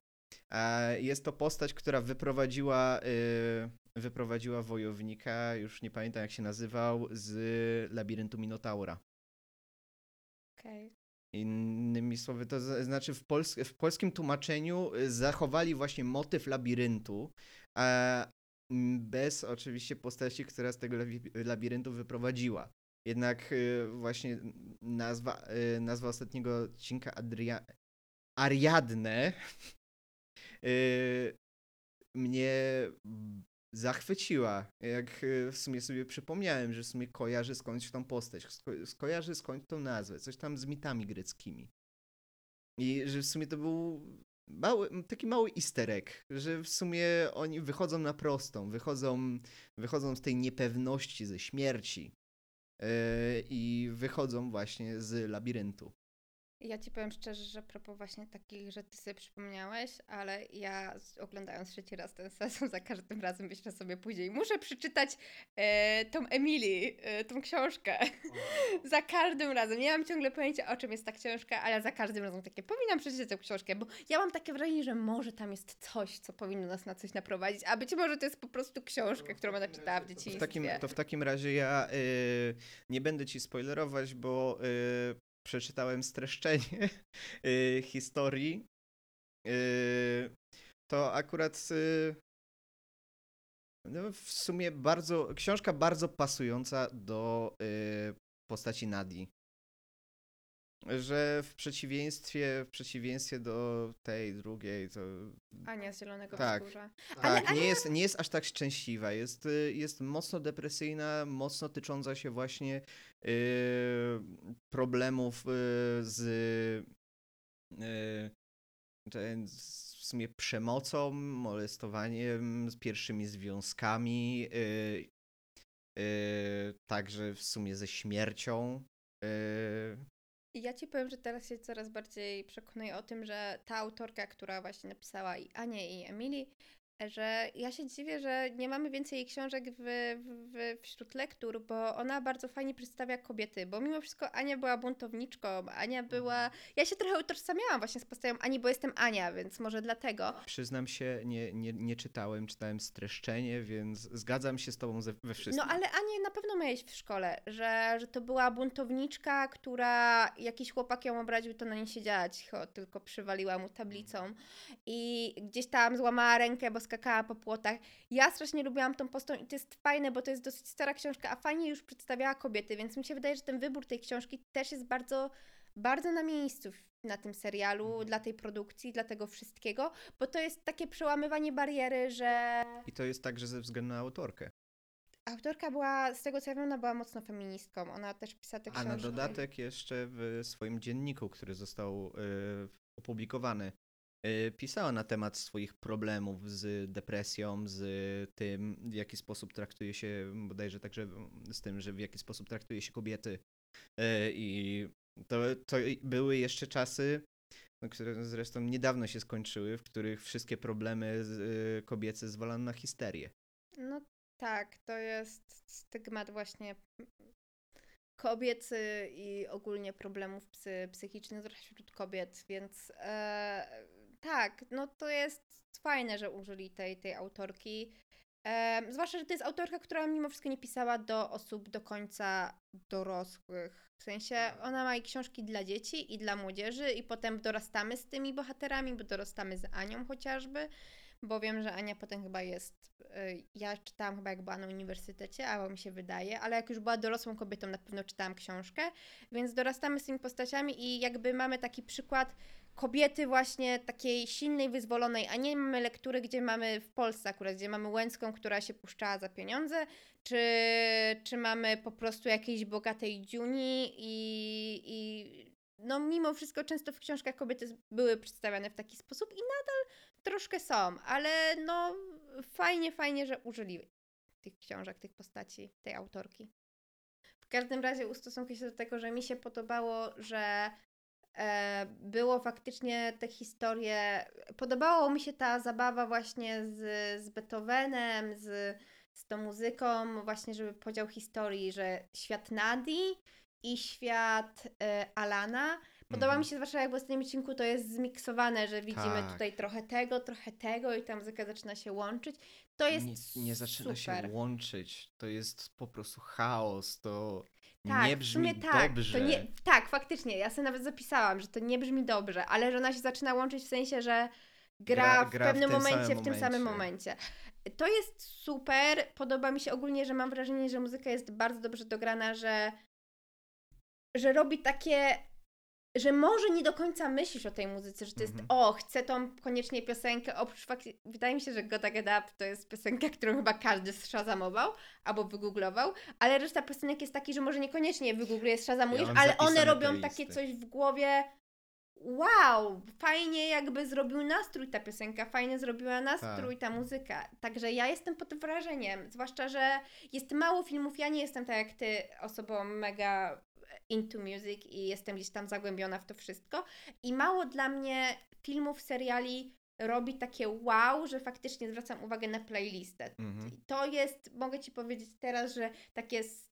Jest to postać, która wyprowadziła, y, wyprowadziła wojownika, już nie pamiętam jak się nazywał, z labiryntu Minotaura. Okej. Innymi słowy, to znaczy w, pols- w polskim tłumaczeniu y, zachowali właśnie motyw labiryntu, bez oczywiście postaci, która z tego labi- labiryntu wyprowadziła. Jednak y, właśnie nazwa, y, nazwa ostatniego odcinka Adria- Ariadne y, mnie zachwyciła. Jak w sumie sobie przypomniałem, że w sumie kojarzy skądś tą postać, sko- skojarzy skądś tą nazwę, coś tam z mitami greckimi. I że w sumie to był mały, taki mały easter egg, że w sumie oni wychodzą na prostą, wychodzą, wychodzą z tej niepewności, ze śmierci yy, i wychodzą właśnie z labiryntu. Ja ci powiem szczerze, że a propos właśnie takich, że ty sobie przypomniałeś, ale ja oglądając trzeci raz ten sezon, za każdym razem myślę sobie później, muszę przeczytać e, tą Emily, e, tą książkę. za każdym razem. Nie mam ciągle pojęcia, o czym jest ta książka, ale za każdym razem takie, powinnam przeczytać tę książkę, bo ja mam takie wrażenie, że może tam jest coś, co powinno nas na coś naprowadzić, a być może to jest po prostu książka, którą ona czytała w W dzieciństwie. takim, to w takim razie ja y, nie będę ci spoilerować, bo y, przeczytałem streszczenie y, historii. Y, to akurat y, no w sumie bardzo, książka bardzo pasująca do postaci Nadi. Że w przeciwieństwie, w przeciwieństwie do tej drugiej, to Ania z Zielonego Tak. Wzgórza. tak, Ale nie, jest, nie jest aż tak szczęśliwa. Jest, y, jest mocno depresyjna, mocno tycząca się właśnie y, problemów y, z, y, ten- z w sumie przemocą, molestowaniem, z pierwszymi związkami, y, także w sumie ze śmiercią. Ja ci powiem, że teraz się coraz bardziej przekonuję o tym, że ta autorka, która właśnie napisała i Anię i Emily, że ja się dziwię, że nie mamy więcej jej książek w, w, wśród lektur, bo ona bardzo fajnie przedstawia kobiety, bo mimo wszystko Ania była buntowniczką, Ania była... Ja się trochę utożsamiałam właśnie z postacią Ani, bo jestem Ania, więc może dlatego. Przyznam się, nie, nie, nie czytałem, czytałem streszczenie, więc zgadzam się z tobą we wszystkim. No ale Anię na pewno miałeś w szkole, że, że to była buntowniczka, która jakiś chłopak ją obraził, to na nie siedziała cicho, tylko przywaliła mu tablicą i gdzieś tam złamała rękę, bo skakała po płotach. Ja strasznie lubiłam tą postać i to jest fajne, bo to jest dosyć stara książka, a fajnie już przedstawiała kobiety, więc mi się wydaje, że ten wybór tej książki też jest bardzo, bardzo na miejscu na tym serialu, dla tej produkcji, dla tego wszystkiego, bo to jest takie przełamywanie bariery, że I to jest także ze względu na autorkę. Autorka była, z tego co ja wiem, ona była mocno feministką. Ona też pisała te A książki. na dodatek jeszcze w swoim dzienniku, który został y, opublikowany, pisała na temat swoich problemów z depresją, z tym, w jaki sposób traktuje się, bodajże także z tym, że w jaki sposób traktuje się kobiety. Y, I to, to były jeszcze czasy, no, które zresztą niedawno się skończyły, w których wszystkie problemy y, kobiece zwalano na histerię. No tak, to jest stygmat właśnie kobiecy i ogólnie problemów psy, psychicznych, wśród kobiet, więc e, Tak, no to jest fajne, że użyli tej, tej autorki. Em, zwłaszcza, że to jest autorka, która mimo wszystko nie pisała do osób do końca dorosłych. W sensie ona ma i książki dla dzieci i dla młodzieży, i potem dorastamy z tymi bohaterami, bo dorastamy z Anią chociażby, bo wiem, że Ania potem chyba jest. y, Ja czytałam chyba jak była na uniwersytecie, albo mi się wydaje, ale jak już była dorosłą kobietą, na pewno czytałam książkę, więc dorastamy z tymi postaciami i jakby mamy taki przykład kobiety właśnie takiej silnej, wyzwolonej, a nie mamy lektury, gdzie mamy w Polsce akurat, gdzie mamy Łęcką, która się puszczała za pieniądze, czy, czy mamy po prostu jakiejś bogatej dziuni i, i no mimo wszystko często w książkach kobiety były przedstawiane w taki sposób i nadal troszkę są, ale no fajnie, fajnie, że użyli tych książek, tych postaci, tej autorki. W każdym razie ustosunkuję się do tego, że mi się podobało, że było faktycznie te historie. Podobało mi się ta zabawa właśnie z, z Beethovenem, z, z tą muzyką, właśnie, żeby podział historii, że świat Nadi i świat e, Alana. Podoba Mhm. mi się zwłaszcza jak w ostatnim odcinku to jest zmiksowane, że widzimy Tak. tutaj trochę tego, trochę tego i ta muzyka zaczyna się łączyć. To jest nie, nie zaczyna super. się łączyć. To jest po prostu chaos. To Tak, nie w brzmi tak, dobrze. Nie, tak, faktycznie, ja sobie nawet zapisałam, że to nie brzmi dobrze, ale że ona się zaczyna łączyć w sensie, że gra, Gra- w gra w pewnym tym momencie, w tym samym momencie. momencie. To jest super, podoba mi się ogólnie, że mam wrażenie, że muzyka jest bardzo dobrze dograna, że, że robi takie, że może nie do końca myślisz o tej muzyce, że to jest, Mhm. o, chcę tą koniecznie piosenkę, oprócz faktu, wydaje mi się, że Gotta Get Up to jest piosenka, którą chyba każdy szazamował albo wygooglował, ale reszta piosenek jest taki, że może niekoniecznie wygooglujesz, szazamujesz, mam ale one robią takie coś w głowie, wow, fajnie jakby zrobił nastrój ta piosenka, fajnie zrobiła nastrój ta muzyka. Także ja jestem pod wrażeniem, zwłaszcza, że jest mało filmów, ja nie jestem tak jak ty osobą mega into music i jestem gdzieś tam zagłębiona w to wszystko i mało dla mnie filmów, seriali robi takie wow, że faktycznie zwracam uwagę na playlistę. Mhm. To jest, mogę Ci powiedzieć teraz, że takie, z,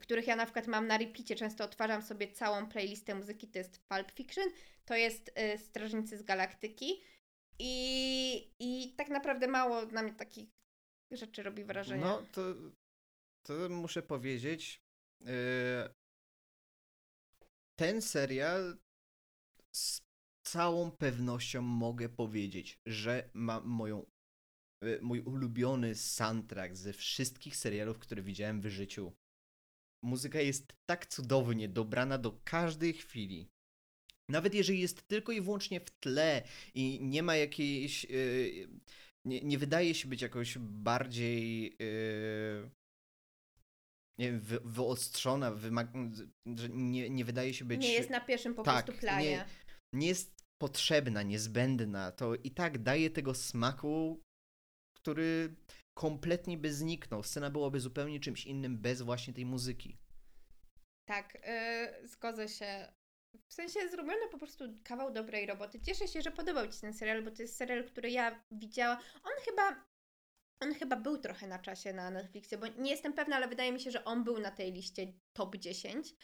których ja na przykład mam na repeacie, często odtwarzam sobie całą playlistę muzyki, to jest Pulp Fiction, to jest y, Strażnicy z Galaktyki i, i tak naprawdę mało na mnie takich rzeczy robi wrażenie. No to, to muszę powiedzieć. yy, ten serial z całą pewnością mogę powiedzieć, że ma moją, yy, mój ulubiony soundtrack ze wszystkich serialów, które widziałem w życiu. Muzyka jest tak cudownie dobrana do każdej chwili. Nawet jeżeli jest tylko i wyłącznie w tle i nie ma jakiejś. yy, nie, nie wydaje się być jakoś bardziej. Yy, wy, wyostrzona, że nie, nie wydaje się być. nie jest na pierwszym po tak, prostu planie. nie- nie jest potrzebna, niezbędna, to i tak daje tego smaku, który kompletnie by zniknął. Scena byłaby zupełnie czymś innym bez właśnie tej muzyki. Tak, yy, zgodzę się. W sensie zrobiono po prostu kawał dobrej roboty. Cieszę się, że podobał Ci się ten serial, bo to jest serial, który ja widziałam. On chyba, on chyba był trochę na czasie na Netflixie, bo nie jestem pewna, ale wydaje mi się, że on był na tej liście top 10.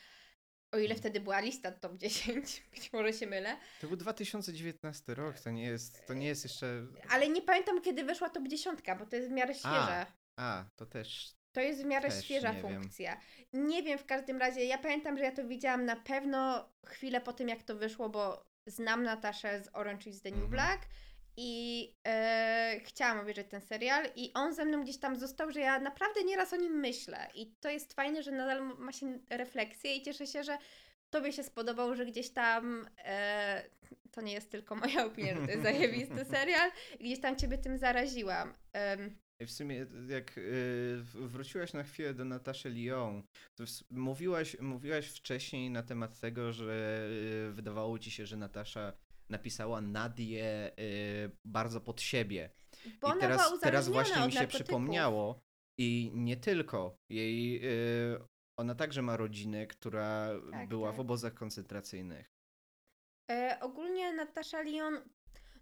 O ile Mhm. wtedy była lista top 10, być może się mylę. To był 2019 rok, to nie jest, to nie jest jeszcze... Ale nie pamiętam, kiedy weszła top 10, bo to jest w miarę świeże. A, to też... To jest w miarę Też świeża nie wiem. funkcja. Nie wiem w każdym razie. Ja pamiętam, że ja to widziałam na pewno chwilę po tym, jak to wyszło, bo znam Nataszę z Orange is the New Mhm. Black i e, chciałam obejrzeć ten serial i on ze mną gdzieś tam został, że ja naprawdę nieraz o nim myślę i to jest fajne, że nadal ma się refleksję i cieszę się, że Tobie się spodobał, że gdzieś tam, e, to nie jest tylko moja opinia, że to jest zajebisty serial, gdzieś tam Ciebie tym zaraziłam. W sumie, jak y, wróciłaś na chwilę do Nataszy Lyon, to mówiłaś, mówiłaś wcześniej na temat tego, że y, wydawało ci się, że Natasza napisała Nadię y, bardzo pod siebie. bo I ona teraz, teraz właśnie mi się przypomniało. I nie tylko. Jej, y, ona także ma rodzinę, która Tak, była tak. w obozach koncentracyjnych. E, ogólnie Natasza Lyon,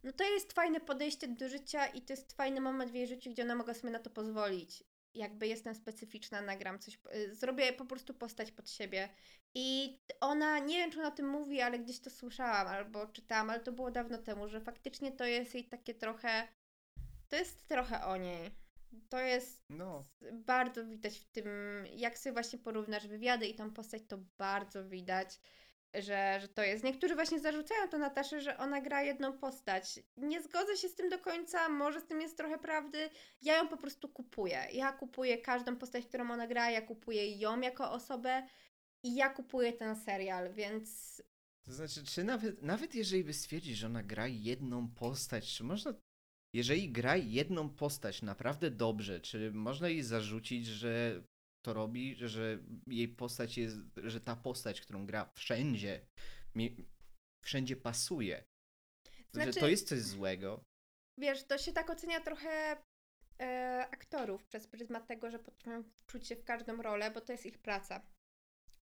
no to jest fajne podejście do życia i to jest fajny moment w jej życiu, gdzie ona mogła sobie na to pozwolić. Jakby jestem specyficzna, nagram coś, y, zrobię po prostu postać pod siebie. I ona, nie wiem czy ona o tym mówi, ale gdzieś to słyszałam albo czytałam, ale to było dawno temu, że faktycznie to jest jej takie trochę, to jest trochę o niej. To jest No, bardzo widać w tym, jak sobie właśnie porównasz wywiady i tą postać, to bardzo widać, że, że to jest. Niektórzy właśnie zarzucają to Nataszę, że ona gra jedną postać. Nie zgodzę się z tym do końca, może z tym jest trochę prawdy. Ja ją po prostu kupuję. Ja kupuję każdą postać, którą ona gra, ja kupuję ją jako osobę i ja kupuję ten serial, więc to znaczy, czy nawet, nawet jeżeli by stwierdzić, że ona gra jedną postać, czy można, jeżeli gra jedną postać naprawdę dobrze, czy można jej zarzucić, że to robi, że jej postać jest, że ta postać, którą gra wszędzie, mi, wszędzie pasuje, Znaczy- że to jest coś złego. wiesz, to się tak ocenia trochę e, aktorów przez pryzmat tego, że potrafią wczuć się w każdą rolę, bo to jest ich praca.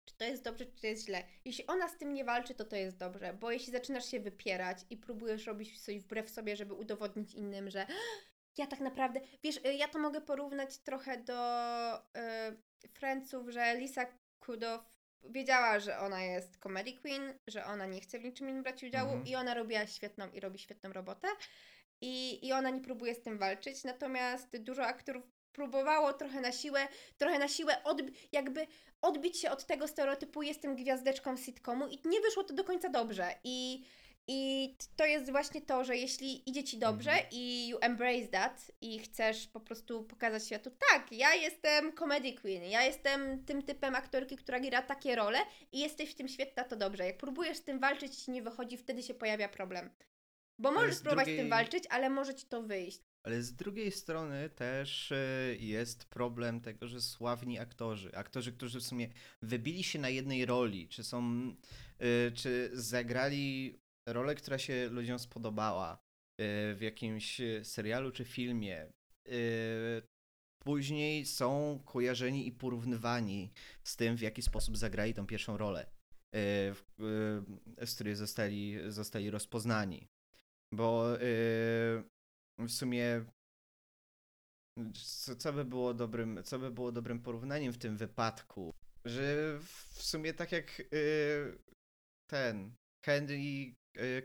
Czy to jest dobrze, czy to jest źle. Jeśli ona z tym nie walczy, to to jest dobrze, bo jeśli zaczynasz się wypierać i próbujesz robić coś wbrew sobie, żeby udowodnić innym, że ja tak naprawdę, wiesz, ja to mogę porównać trochę do y, Friendsów, że Lisa Kudrow wiedziała, że ona jest comedy queen, że ona nie chce w niczym innym brać udziału Mhm. i ona robiła świetną i robi świetną robotę i, i ona nie próbuje z tym walczyć, natomiast dużo aktorów próbowało trochę na siłę, trochę na siłę odb- jakby odbić się od tego stereotypu jestem gwiazdeczką sitcomu i nie wyszło to do końca dobrze i i to jest właśnie to, że jeśli idzie ci dobrze Mhm. i you embrace that i chcesz po prostu pokazać światu, tak, ja jestem comedy queen, ja jestem tym typem aktorki, która gra takie role i jesteś w tym świetna, to dobrze. Jak próbujesz z tym walczyć, ci nie wychodzi, wtedy się pojawia problem. Bo możesz z spróbować z drugiej- tym walczyć, ale może ci to wyjść. Ale z drugiej strony też e, jest problem tego, że sławni aktorzy, aktorzy, którzy w sumie wybili się na jednej roli, czy są, e, czy zagrali rolę, która się ludziom spodobała e, w jakimś e, serialu czy filmie, e, później są kojarzeni i porównywani z tym, w jaki sposób zagrali tą pierwszą rolę, z której zostali, zostali rozpoznani. Bo w sumie co, co by było dobrym, co by było dobrym porównaniem w tym wypadku? Że w sumie tak jak ten Henry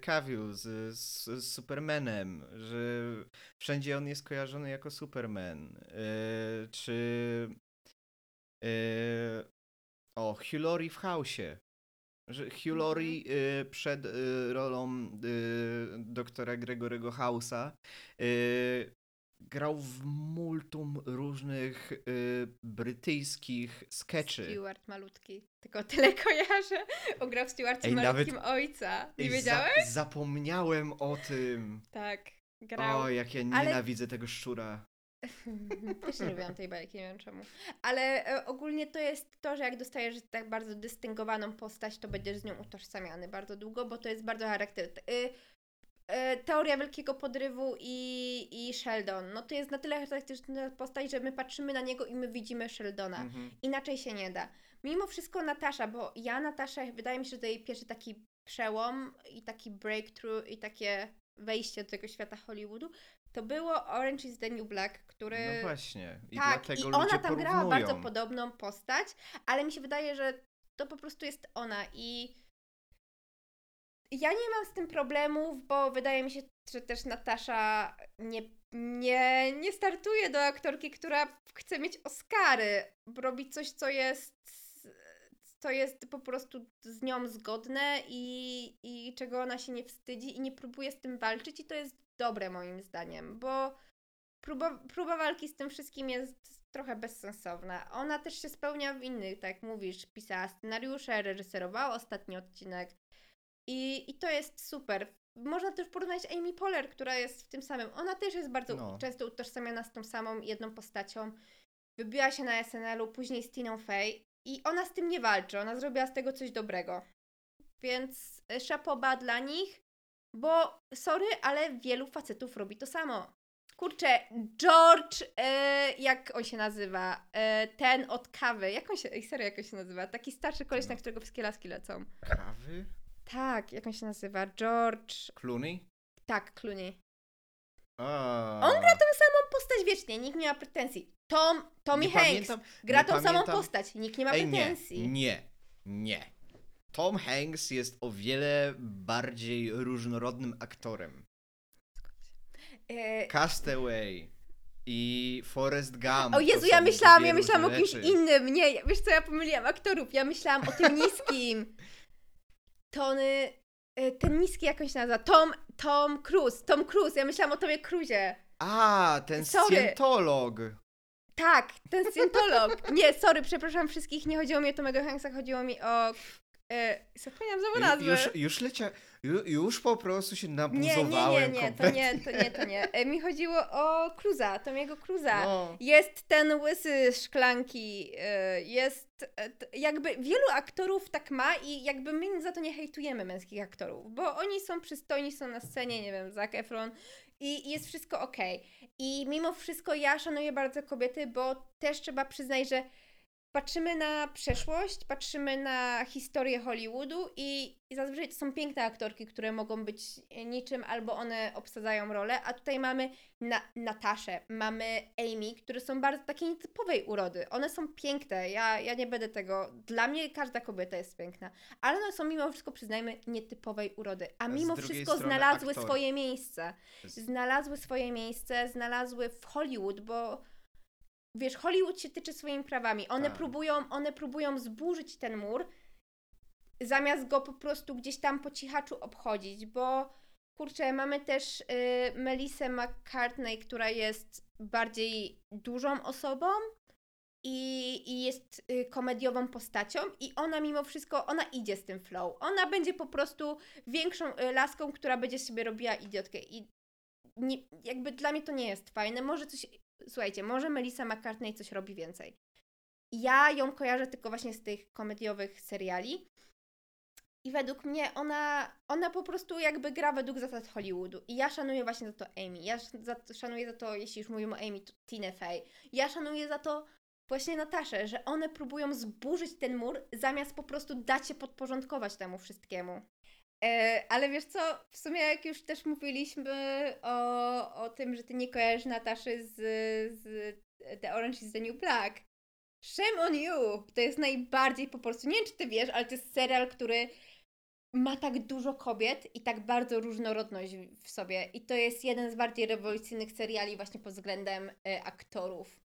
Cavill z, z, z Supermanem, że wszędzie on jest kojarzony jako Superman. Y, czy y, o, Hugh Laurie w House'ie. Że Hugh Laurie y, przed rolą doktora Gregory'ego House'a grał w multum różnych y, brytyjskich skeczy. Stewart malutki. Tylko tyle kojarzę. On grał w Stewarcie Ej, nawet- malutkim ojca. Nie Ej, wiedziałeś? Za, zapomniałem o tym. Tak. Grał. O, jak ja Ale- nienawidzę tego szczura. Też nie lubiłam tej bajki, nie wiem czemu. Ale e, ogólnie to jest to, że jak dostajesz tak bardzo dystyngowaną postać, to będziesz z nią utożsamiany bardzo długo, bo to jest bardzo charakter. y, y, Teoria Wielkiego Podrywu i, i Sheldon. No to jest na tyle charakterystyczna postać, że my patrzymy na niego i my widzimy Sheldona. Mhm. Inaczej się nie da. Mimo wszystko Natasza, bo ja Nataszę, wydaje mi się, że to jej pierwszy taki przełom i taki breakthrough i takie wejście do tego świata Hollywoodu, to było Orange is the New Black, który... No właśnie. I tak, dlatego i ona tam grała porównują. bardzo podobną postać, ale mi się wydaje, że to po prostu jest ona i ja nie mam z tym problemów, bo wydaje mi się, że też Natasza nie, nie, nie startuje do aktorki, która chce mieć Oscary, robi coś, co jest co jest po prostu z nią zgodne i, i czego ona się nie wstydzi i nie próbuje z tym walczyć i to jest dobre moim zdaniem, bo próba, próba walki z tym wszystkim jest trochę bezsensowna. Ona też się spełnia w innych, tak jak mówisz, pisała scenariusze, reżyserowała ostatni odcinek i, i to jest super. Można też porównać Amy Poehler, która jest w tym samym. Ona też jest bardzo No. często utożsamiana z tą samą jedną postacią. Wybiła się na SNL-u, później z Tiną Fey i ona z tym nie walczy. Ona zrobiła z tego coś dobrego. Więc e, szapoba dla nich, bo sorry, ale wielu facetów robi to samo. Kurczę, George, e, jak on się nazywa? E, ten od kawy. Jak on się, ej, serio, jak on się nazywa? Taki starszy koleś, na którego wszystkie laski lecą. Kawy? Tak, jak on się nazywa? George. Clooney? Tak, Clooney. A. On gra tą samą postać wiecznie, nikt nie ma pretensji. Tom, Tommy Nie Hanks pamiętam- gra nie tą samą pamiętam- postać, nikt nie ma Ej, nie, pretensji. nie, nie. Tom Hanks jest o wiele bardziej różnorodnym aktorem. E, Castaway i Forrest Gump. o Jezu, ja myślałam, ja myślałam o kimś rzeczy. innym. Nie, wiesz co, ja pomyliłam aktorów. Ja myślałam o tym niskim. Tony, e, ten niski jakąś się nazywa. Tom, Tom Cruise. Tom Cruise. Ja myślałam o Tomie Cruzie. A, ten Sorry. Tak, ten Scientolog. Nie, sorry, przepraszam wszystkich. Nie chodziło mi o Tomego Hanksa, chodziło mi o... E, zapomniałam znowu nazwę. Już, już lecia, ju, już po prostu się Nie, nie, nabuzowałem nie, nie, to nie, to nie, to nie. E, Mi chodziło o Cruza, Tomiego Cruza. No. Jest ten łysy szklanki, e, jest e, jakby wielu aktorów tak ma i jakby my za to nie hejtujemy męskich aktorów, bo oni są przystojni, są na scenie, nie wiem, Zac Efron i i jest wszystko okej. I mimo wszystko ja szanuję bardzo kobiety, bo też trzeba przyznać, że patrzymy na przeszłość, patrzymy na historię Hollywoodu i, i zazwyczaj to są piękne aktorki, które mogą być niczym albo one obsadzają rolę, a tutaj mamy na, Nataszę, mamy Amy, które są bardzo takiej nietypowej urody. One są piękne, ja, ja nie będę tego, dla mnie każda kobieta jest piękna, ale one są mimo wszystko, przyznajmy, nietypowej urody, a mimo wszystko znalazły aktorki. swoje miejsce znalazły swoje miejsce, znalazły w Hollywood, bo wiesz, Hollywood się tyczy swoimi prawami. One Tak. próbują, one próbują zburzyć ten mur, zamiast go po prostu gdzieś tam po cichaczu obchodzić, bo kurczę, mamy też y, Melisę McCartney, która jest bardziej dużą osobą i, i jest y, komediową postacią i ona mimo wszystko, ona idzie z tym flow. Ona będzie po prostu większą y, laską, która będzie sobie robiła idiotkę i nie, jakby dla mnie to nie jest fajne. Może coś, słuchajcie, może Melissa McCartney coś robi więcej. Ja ją kojarzę tylko właśnie z tych komediowych seriali. I według mnie ona, ona po prostu jakby gra według zasad Hollywoodu. I ja szanuję właśnie za to Amy. Ja za, szanuję za to, jeśli już mówimy o Amy, to Tina Fey. Ja szanuję za to właśnie Nataszę, że one próbują zburzyć ten mur, zamiast po prostu dać się podporządkować temu wszystkiemu. E, ale wiesz co, w sumie jak już też mówiliśmy o, o tym, że ty nie kojarzysz Nataszy z, z The Orange is the New Black. Shame on you! To jest najbardziej po prostu, nie wiem czy ty wiesz, ale to jest serial, który ma tak dużo kobiet i tak bardzo różnorodność w sobie. I to jest jeden z bardziej rewolucyjnych seriali właśnie pod względem e, aktorów.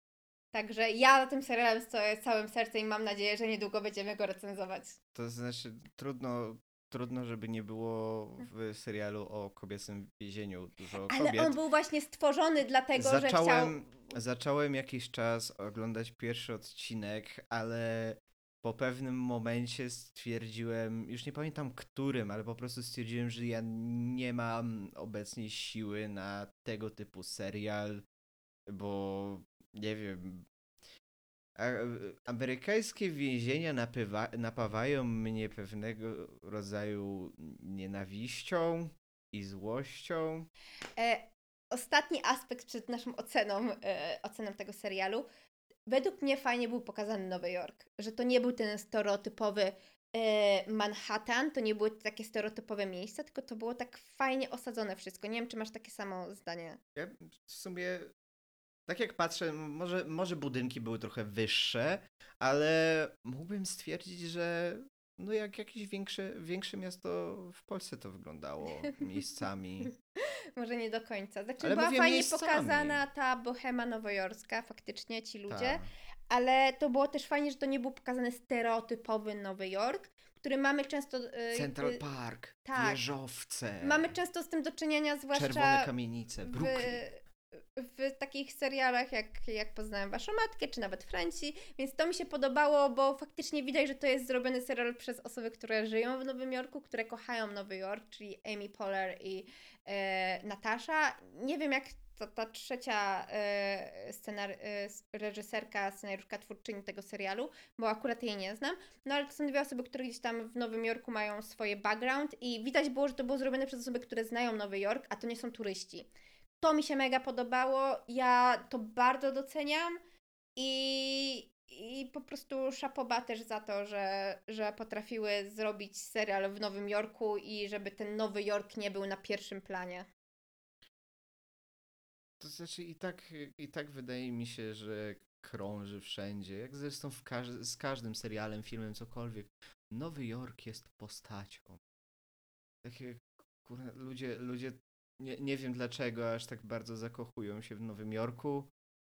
Także ja za tym serialem stoję całym sercem i mam nadzieję, że niedługo będziemy go recenzować. To znaczy, trudno, trudno, żeby nie było w serialu o kobiecym więzieniu dużo Ale kobiet. on był właśnie stworzony dlatego, że chciał... zacząłem, zacząłem jakiś czas oglądać pierwszy odcinek, ale po pewnym momencie stwierdziłem, już nie pamiętam którym, ale po prostu stwierdziłem, że ja nie mam obecnie siły na tego typu serial, bo nie wiem. A- Amerykańskie więzienia napywa, napawają mnie pewnego rodzaju nienawiścią i złością. E, ostatni aspekt przed naszą oceną, e, oceną tego serialu. Według mnie fajnie był pokazany Nowy Jork, że to nie był ten stereotypowy e, Manhattan, to nie były takie stereotypowe miejsca, tylko to było tak fajnie osadzone wszystko. Nie wiem, czy masz takie samo zdanie. Ja w sumie, tak jak patrzę, może, może budynki były trochę wyższe, ale mógłbym stwierdzić, że no jak jakieś większe, większe miasto w Polsce to wyglądało miejscami. Może nie do końca. Znaczy, Ale była fajnie miejscami. pokazana ta bohema nowojorska, faktycznie ci ludzie, Tak. ale to było też fajnie, że to nie był pokazany stereotypowy Nowy Jork, który mamy często. e, Central Park, tak. wieżowce, Mamy często z tym do czynienia, zwłaszcza czerwone kamienice, Brooklyn. w takich serialach jak, jak Poznałem Waszą Matkę, czy nawet Franci, więc to mi się podobało, bo faktycznie widać, że to jest zrobiony serial przez osoby, które żyją w Nowym Jorku, które kochają Nowy Jork, czyli Amy Poehler i e, Natasza. Nie wiem, jak ta, ta trzecia e, scenar, e, reżyserka, scenariuszka, twórczyni tego serialu, bo akurat jej nie znam, no ale to są dwie osoby, które gdzieś tam w Nowym Jorku mają swoje background i widać było, że to było zrobione przez osoby, które znają Nowy Jork, a to nie są turyści. To mi się mega podobało, ja to bardzo doceniam i, i po prostu szapoba też za to, że, że potrafiły zrobić serial w Nowym Jorku i żeby ten Nowy Jork nie był na pierwszym planie. To znaczy i tak, i tak wydaje mi się, że krąży wszędzie, jak zresztą każ z każdym serialem, filmem, cokolwiek. Nowy Jork jest postacią. Takie, kurde, ludzie, ludzie nie, nie wiem dlaczego aż tak bardzo zakochują się w Nowym Jorku,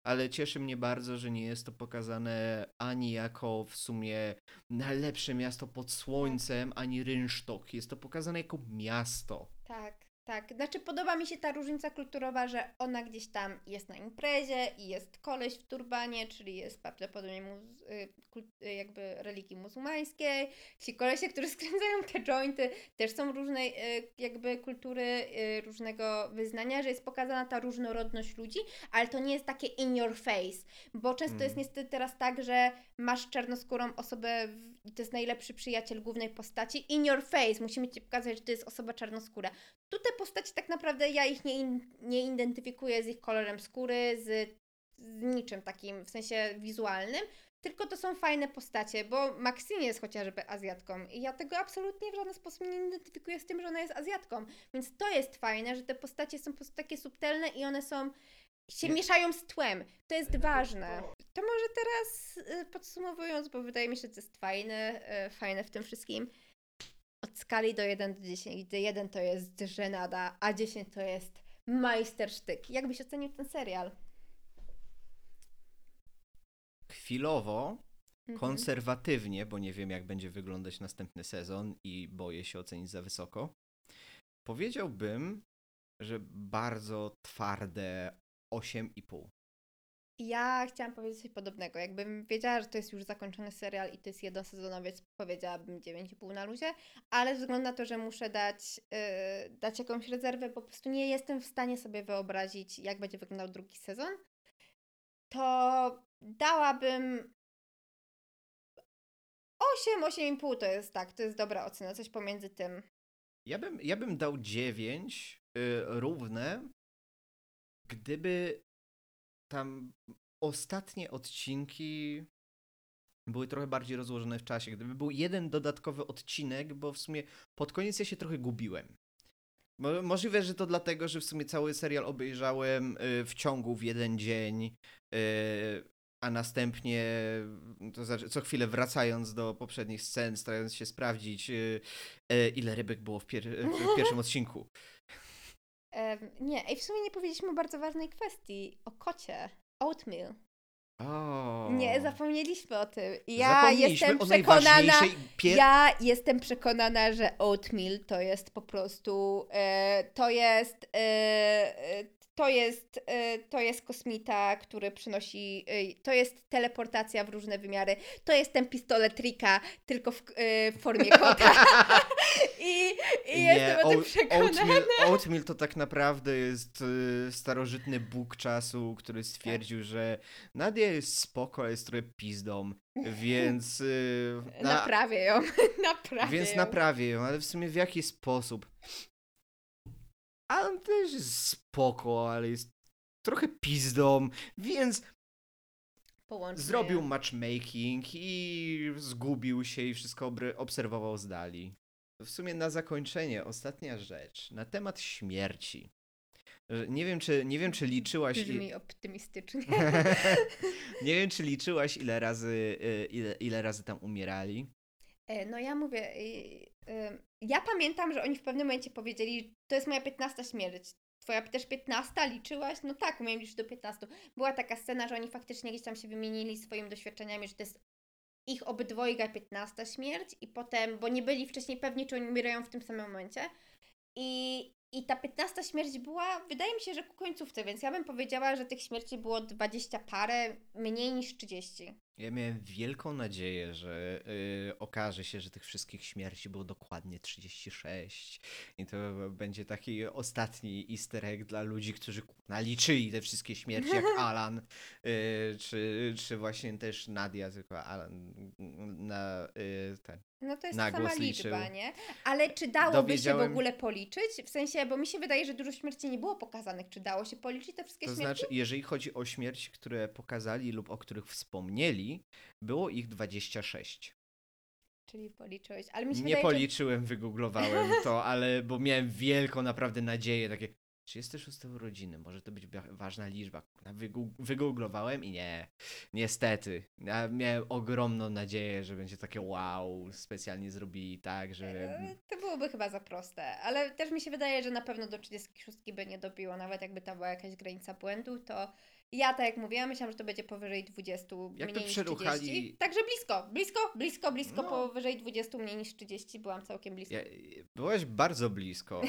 ale cieszy mnie bardzo, że nie jest to pokazane ani jako w sumie najlepsze miasto pod słońcem, ani rynsztok. Jest to pokazane jako miasto. Tak. Tak, znaczy podoba mi się ta różnica kulturowa, że ona gdzieś tam jest na imprezie i jest koleś w turbanie, czyli jest prawdopodobnie muz- y, y, jakby religii muzułmańskiej. Ci kolesie, którzy skręcają te jointy, też są różnej y, jakby kultury, różnego wyznania, że jest pokazana ta różnorodność ludzi, ale to nie jest takie in your face, bo często mm. jest niestety teraz tak, że masz czarnoskórą osobę i to jest najlepszy przyjaciel głównej postaci, in your face, musimy Ci pokazać, że to jest osoba czarnoskóra. Tu te postaci tak naprawdę ja ich nie, in, nie identyfikuję z ich kolorem skóry, z, z niczym takim w sensie wizualnym, tylko to są fajne postacie, bo Maxine jest chociażby Azjatką i ja tego absolutnie w żaden sposób nie identyfikuję z tym, że ona jest Azjatką. Więc to jest fajne, że te postacie są po prostu takie subtelne i one są się nie. mieszają z tłem. To jest ważne. To może teraz y, podsumowując, bo wydaje mi się, że to jest fajne, y, fajne w tym wszystkim od skali do 1 do 10, gdzie 1 to jest żenada, a 10 to jest majstersztyk. Jak byś ocenił ten serial? Chwilowo, mhm. konserwatywnie, bo nie wiem jak będzie wyglądać następny sezon i boję się ocenić za wysoko. Powiedziałbym, że bardzo twarde 8,5. Ja chciałam powiedzieć coś podobnego. Jakbym wiedziała, że to jest już zakończony serial i to jest jednosezonowiec, powiedziałabym 9,5 na luzie, ale ze względu na to, że muszę dać, yy, dać jakąś rezerwę, po prostu nie jestem w stanie sobie wyobrazić, jak będzie wyglądał drugi sezon, to dałabym 8, 8,5 to jest tak, to jest dobra ocena, coś pomiędzy tym. Ja bym, ja bym dał 9 yy, równe, gdyby tam ostatnie odcinki były trochę bardziej rozłożone w czasie. Gdyby był jeden dodatkowy odcinek, bo w sumie pod koniec ja się trochę gubiłem. Możliwe, że to dlatego, że w sumie cały serial obejrzałem y, w ciągu w jeden dzień, y, a następnie to znaczy co chwilę wracając do poprzednich scen, starając się sprawdzić, y, ile rybek było w, pier w pierwszym odcinku. Um, nie, i w sumie nie powiedzieliśmy o bardzo ważnej kwestii, o kocie. Oatmeal. Oh. Nie, zapomnieliśmy o tym. Ja jestem przekonana. Pier... Ja jestem przekonana, że oatmeal to jest po prostu. E, to jest. E, e to jest, e, to jest kosmita, który przynosi, e, to jest teleportacja w różne wymiary. To jest ten pistolet Rika, tylko w, e, w formie kota. I, i Nie, jestem o tym przekonana. Oatmeal, oatmeal to tak naprawdę jest starożytny bóg czasu, który stwierdził, że Nadia jest spoko, jest trochę pizdą, więc... Na... Naprawię ją, naprawię Więc ją. naprawię ją, ale w sumie w jaki sposób? Alan też jest spoko, ale jest trochę pizdą, więc Połączmy zrobił matchmaking i zgubił się i wszystko obserwował z dali. W sumie na zakończenie ostatnia rzecz na temat śmierci. Nie wiem, czy, nie wiem, czy liczyłaś. Brzmi optymistycznie. nie wiem, czy liczyłaś, ile razy, y, ile, ile razy tam umierali. E, no ja mówię, ja pamiętam, że oni w pewnym momencie powiedzieli, to jest moja 15 śmierć. Twoja też 15 liczyłaś? No tak, umiem liczyć do 15. Była taka scena, że oni faktycznie gdzieś tam się wymienili swoimi doświadczeniami, że to jest ich obydwojga 15 śmierć i potem, bo nie byli wcześniej pewni, czy oni umierają w tym samym momencie. I, I ta 15 śmierć była, wydaje mi się, że ku końcówce, więc ja bym powiedziała, że tych śmierci było 20 parę, mniej niż 30. Ja miałem wielką nadzieję, że yy, okaże się, że tych wszystkich śmierci było dokładnie 36 i to będzie taki ostatni easter egg dla ludzi, którzy naliczyli te wszystkie śmierci, jak Alan, yy, czy, czy właśnie też Nadia, tylko Alan na yy, ten. No to jest na sama liczba, nie? Ale czy dałoby Dowiedziałem... się w ogóle policzyć? W sensie, bo mi się wydaje, że dużo śmierci nie było pokazanych. Czy dało się policzyć te wszystkie to śmierci? To znaczy, jeżeli chodzi o śmierci, które pokazali lub o których wspomnieli, było ich 26. Czyli policzyłeś, ale mi się Nie wydaje, policzyłem, że... wygooglowałem to, ale bo miałem wielką naprawdę nadzieję, takie 36 urodziny, może to być wa- ważna liczba. Wygooglowałem i nie, niestety. Ja miałem ogromną nadzieję, że będzie takie wow, specjalnie zrobili tak, że... E, To byłoby chyba za proste, ale też mi się wydaje, że na pewno do 36 by nie dobiło, nawet jakby tam była jakaś granica błędu, to ja tak jak mówiłam, myślałam, że to będzie powyżej 20, Jak mniej niż przeruchali- 30. Także blisko, blisko, blisko, blisko, No. powyżej 20, mniej niż 30, byłam całkiem blisko. Ja, byłaś bardzo blisko.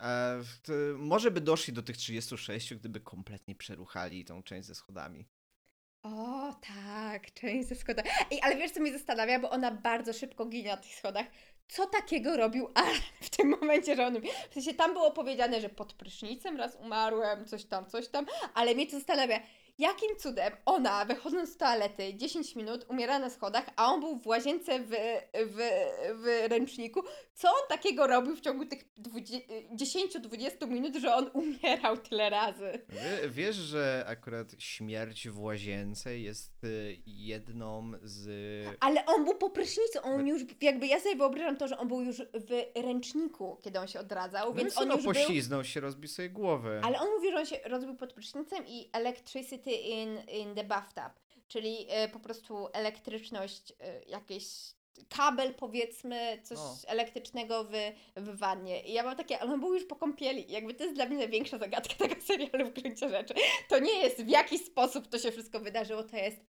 E, może by doszli do tych 36, gdyby kompletnie przeruchali tą część ze schodami. O, tak, część ze schodach. Ej, ale wiesz, co mnie zastanawia, bo ona bardzo szybko ginie na tych schodach. Co takiego robił Alan w tym momencie, że on... W sensie tam było powiedziane, że pod prysznicem raz umarłem, coś tam, coś tam, ale mnie to zastanawia, jakim cudem ona, wychodząc z toalety 10 minut, umiera na schodach, a on był w łazience w, w, w ręczniku. Co on takiego robił w ciągu tych 10-20 minut, że on umierał tyle razy? Wie, wiesz, że akurat śmierć w łazience jest y, jedną z... Ale on był po prysznicu, on już, jakby ja sobie wyobrażam to, że on był już w ręczniku, kiedy on się odradzał, No więc on no, już był... pośliznął się, rozbił sobie głowę. Ale on mówi, że on się rozbił pod prysznicem i electricity in, in the bathtub, czyli e, po prostu elektryczność, e, jakieś kabel powiedzmy, coś No. elektrycznego w, w wannie. I ja mam takie, ale on był już po kąpieli. Jakby to jest dla mnie największa zagadka tego serialu w gruncie rzeczy. To nie jest w jaki sposób to się wszystko wydarzyło, to jest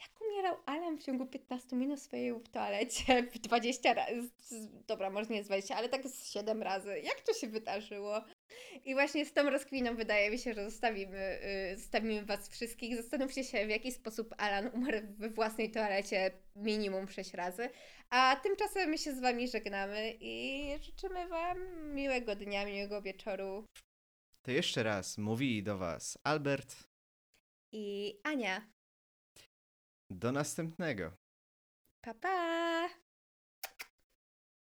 jak umierał Alan w ciągu 15 minut w swojej toalecie 20 razy, dobra, może nie z 20, ale tak z 7 razy. Jak to się wydarzyło? I właśnie z tą rozkminą wydaje mi się, że zostawimy, yy, zostawimy Was wszystkich. Zastanówcie się, w jaki sposób Alan umarł we własnej toalecie minimum 6 razy. A tymczasem my się z Wami żegnamy i życzymy Wam miłego dnia, miłego wieczoru. To jeszcze raz mówi do was Albert. I Ania. Do następnego. Pa, pa!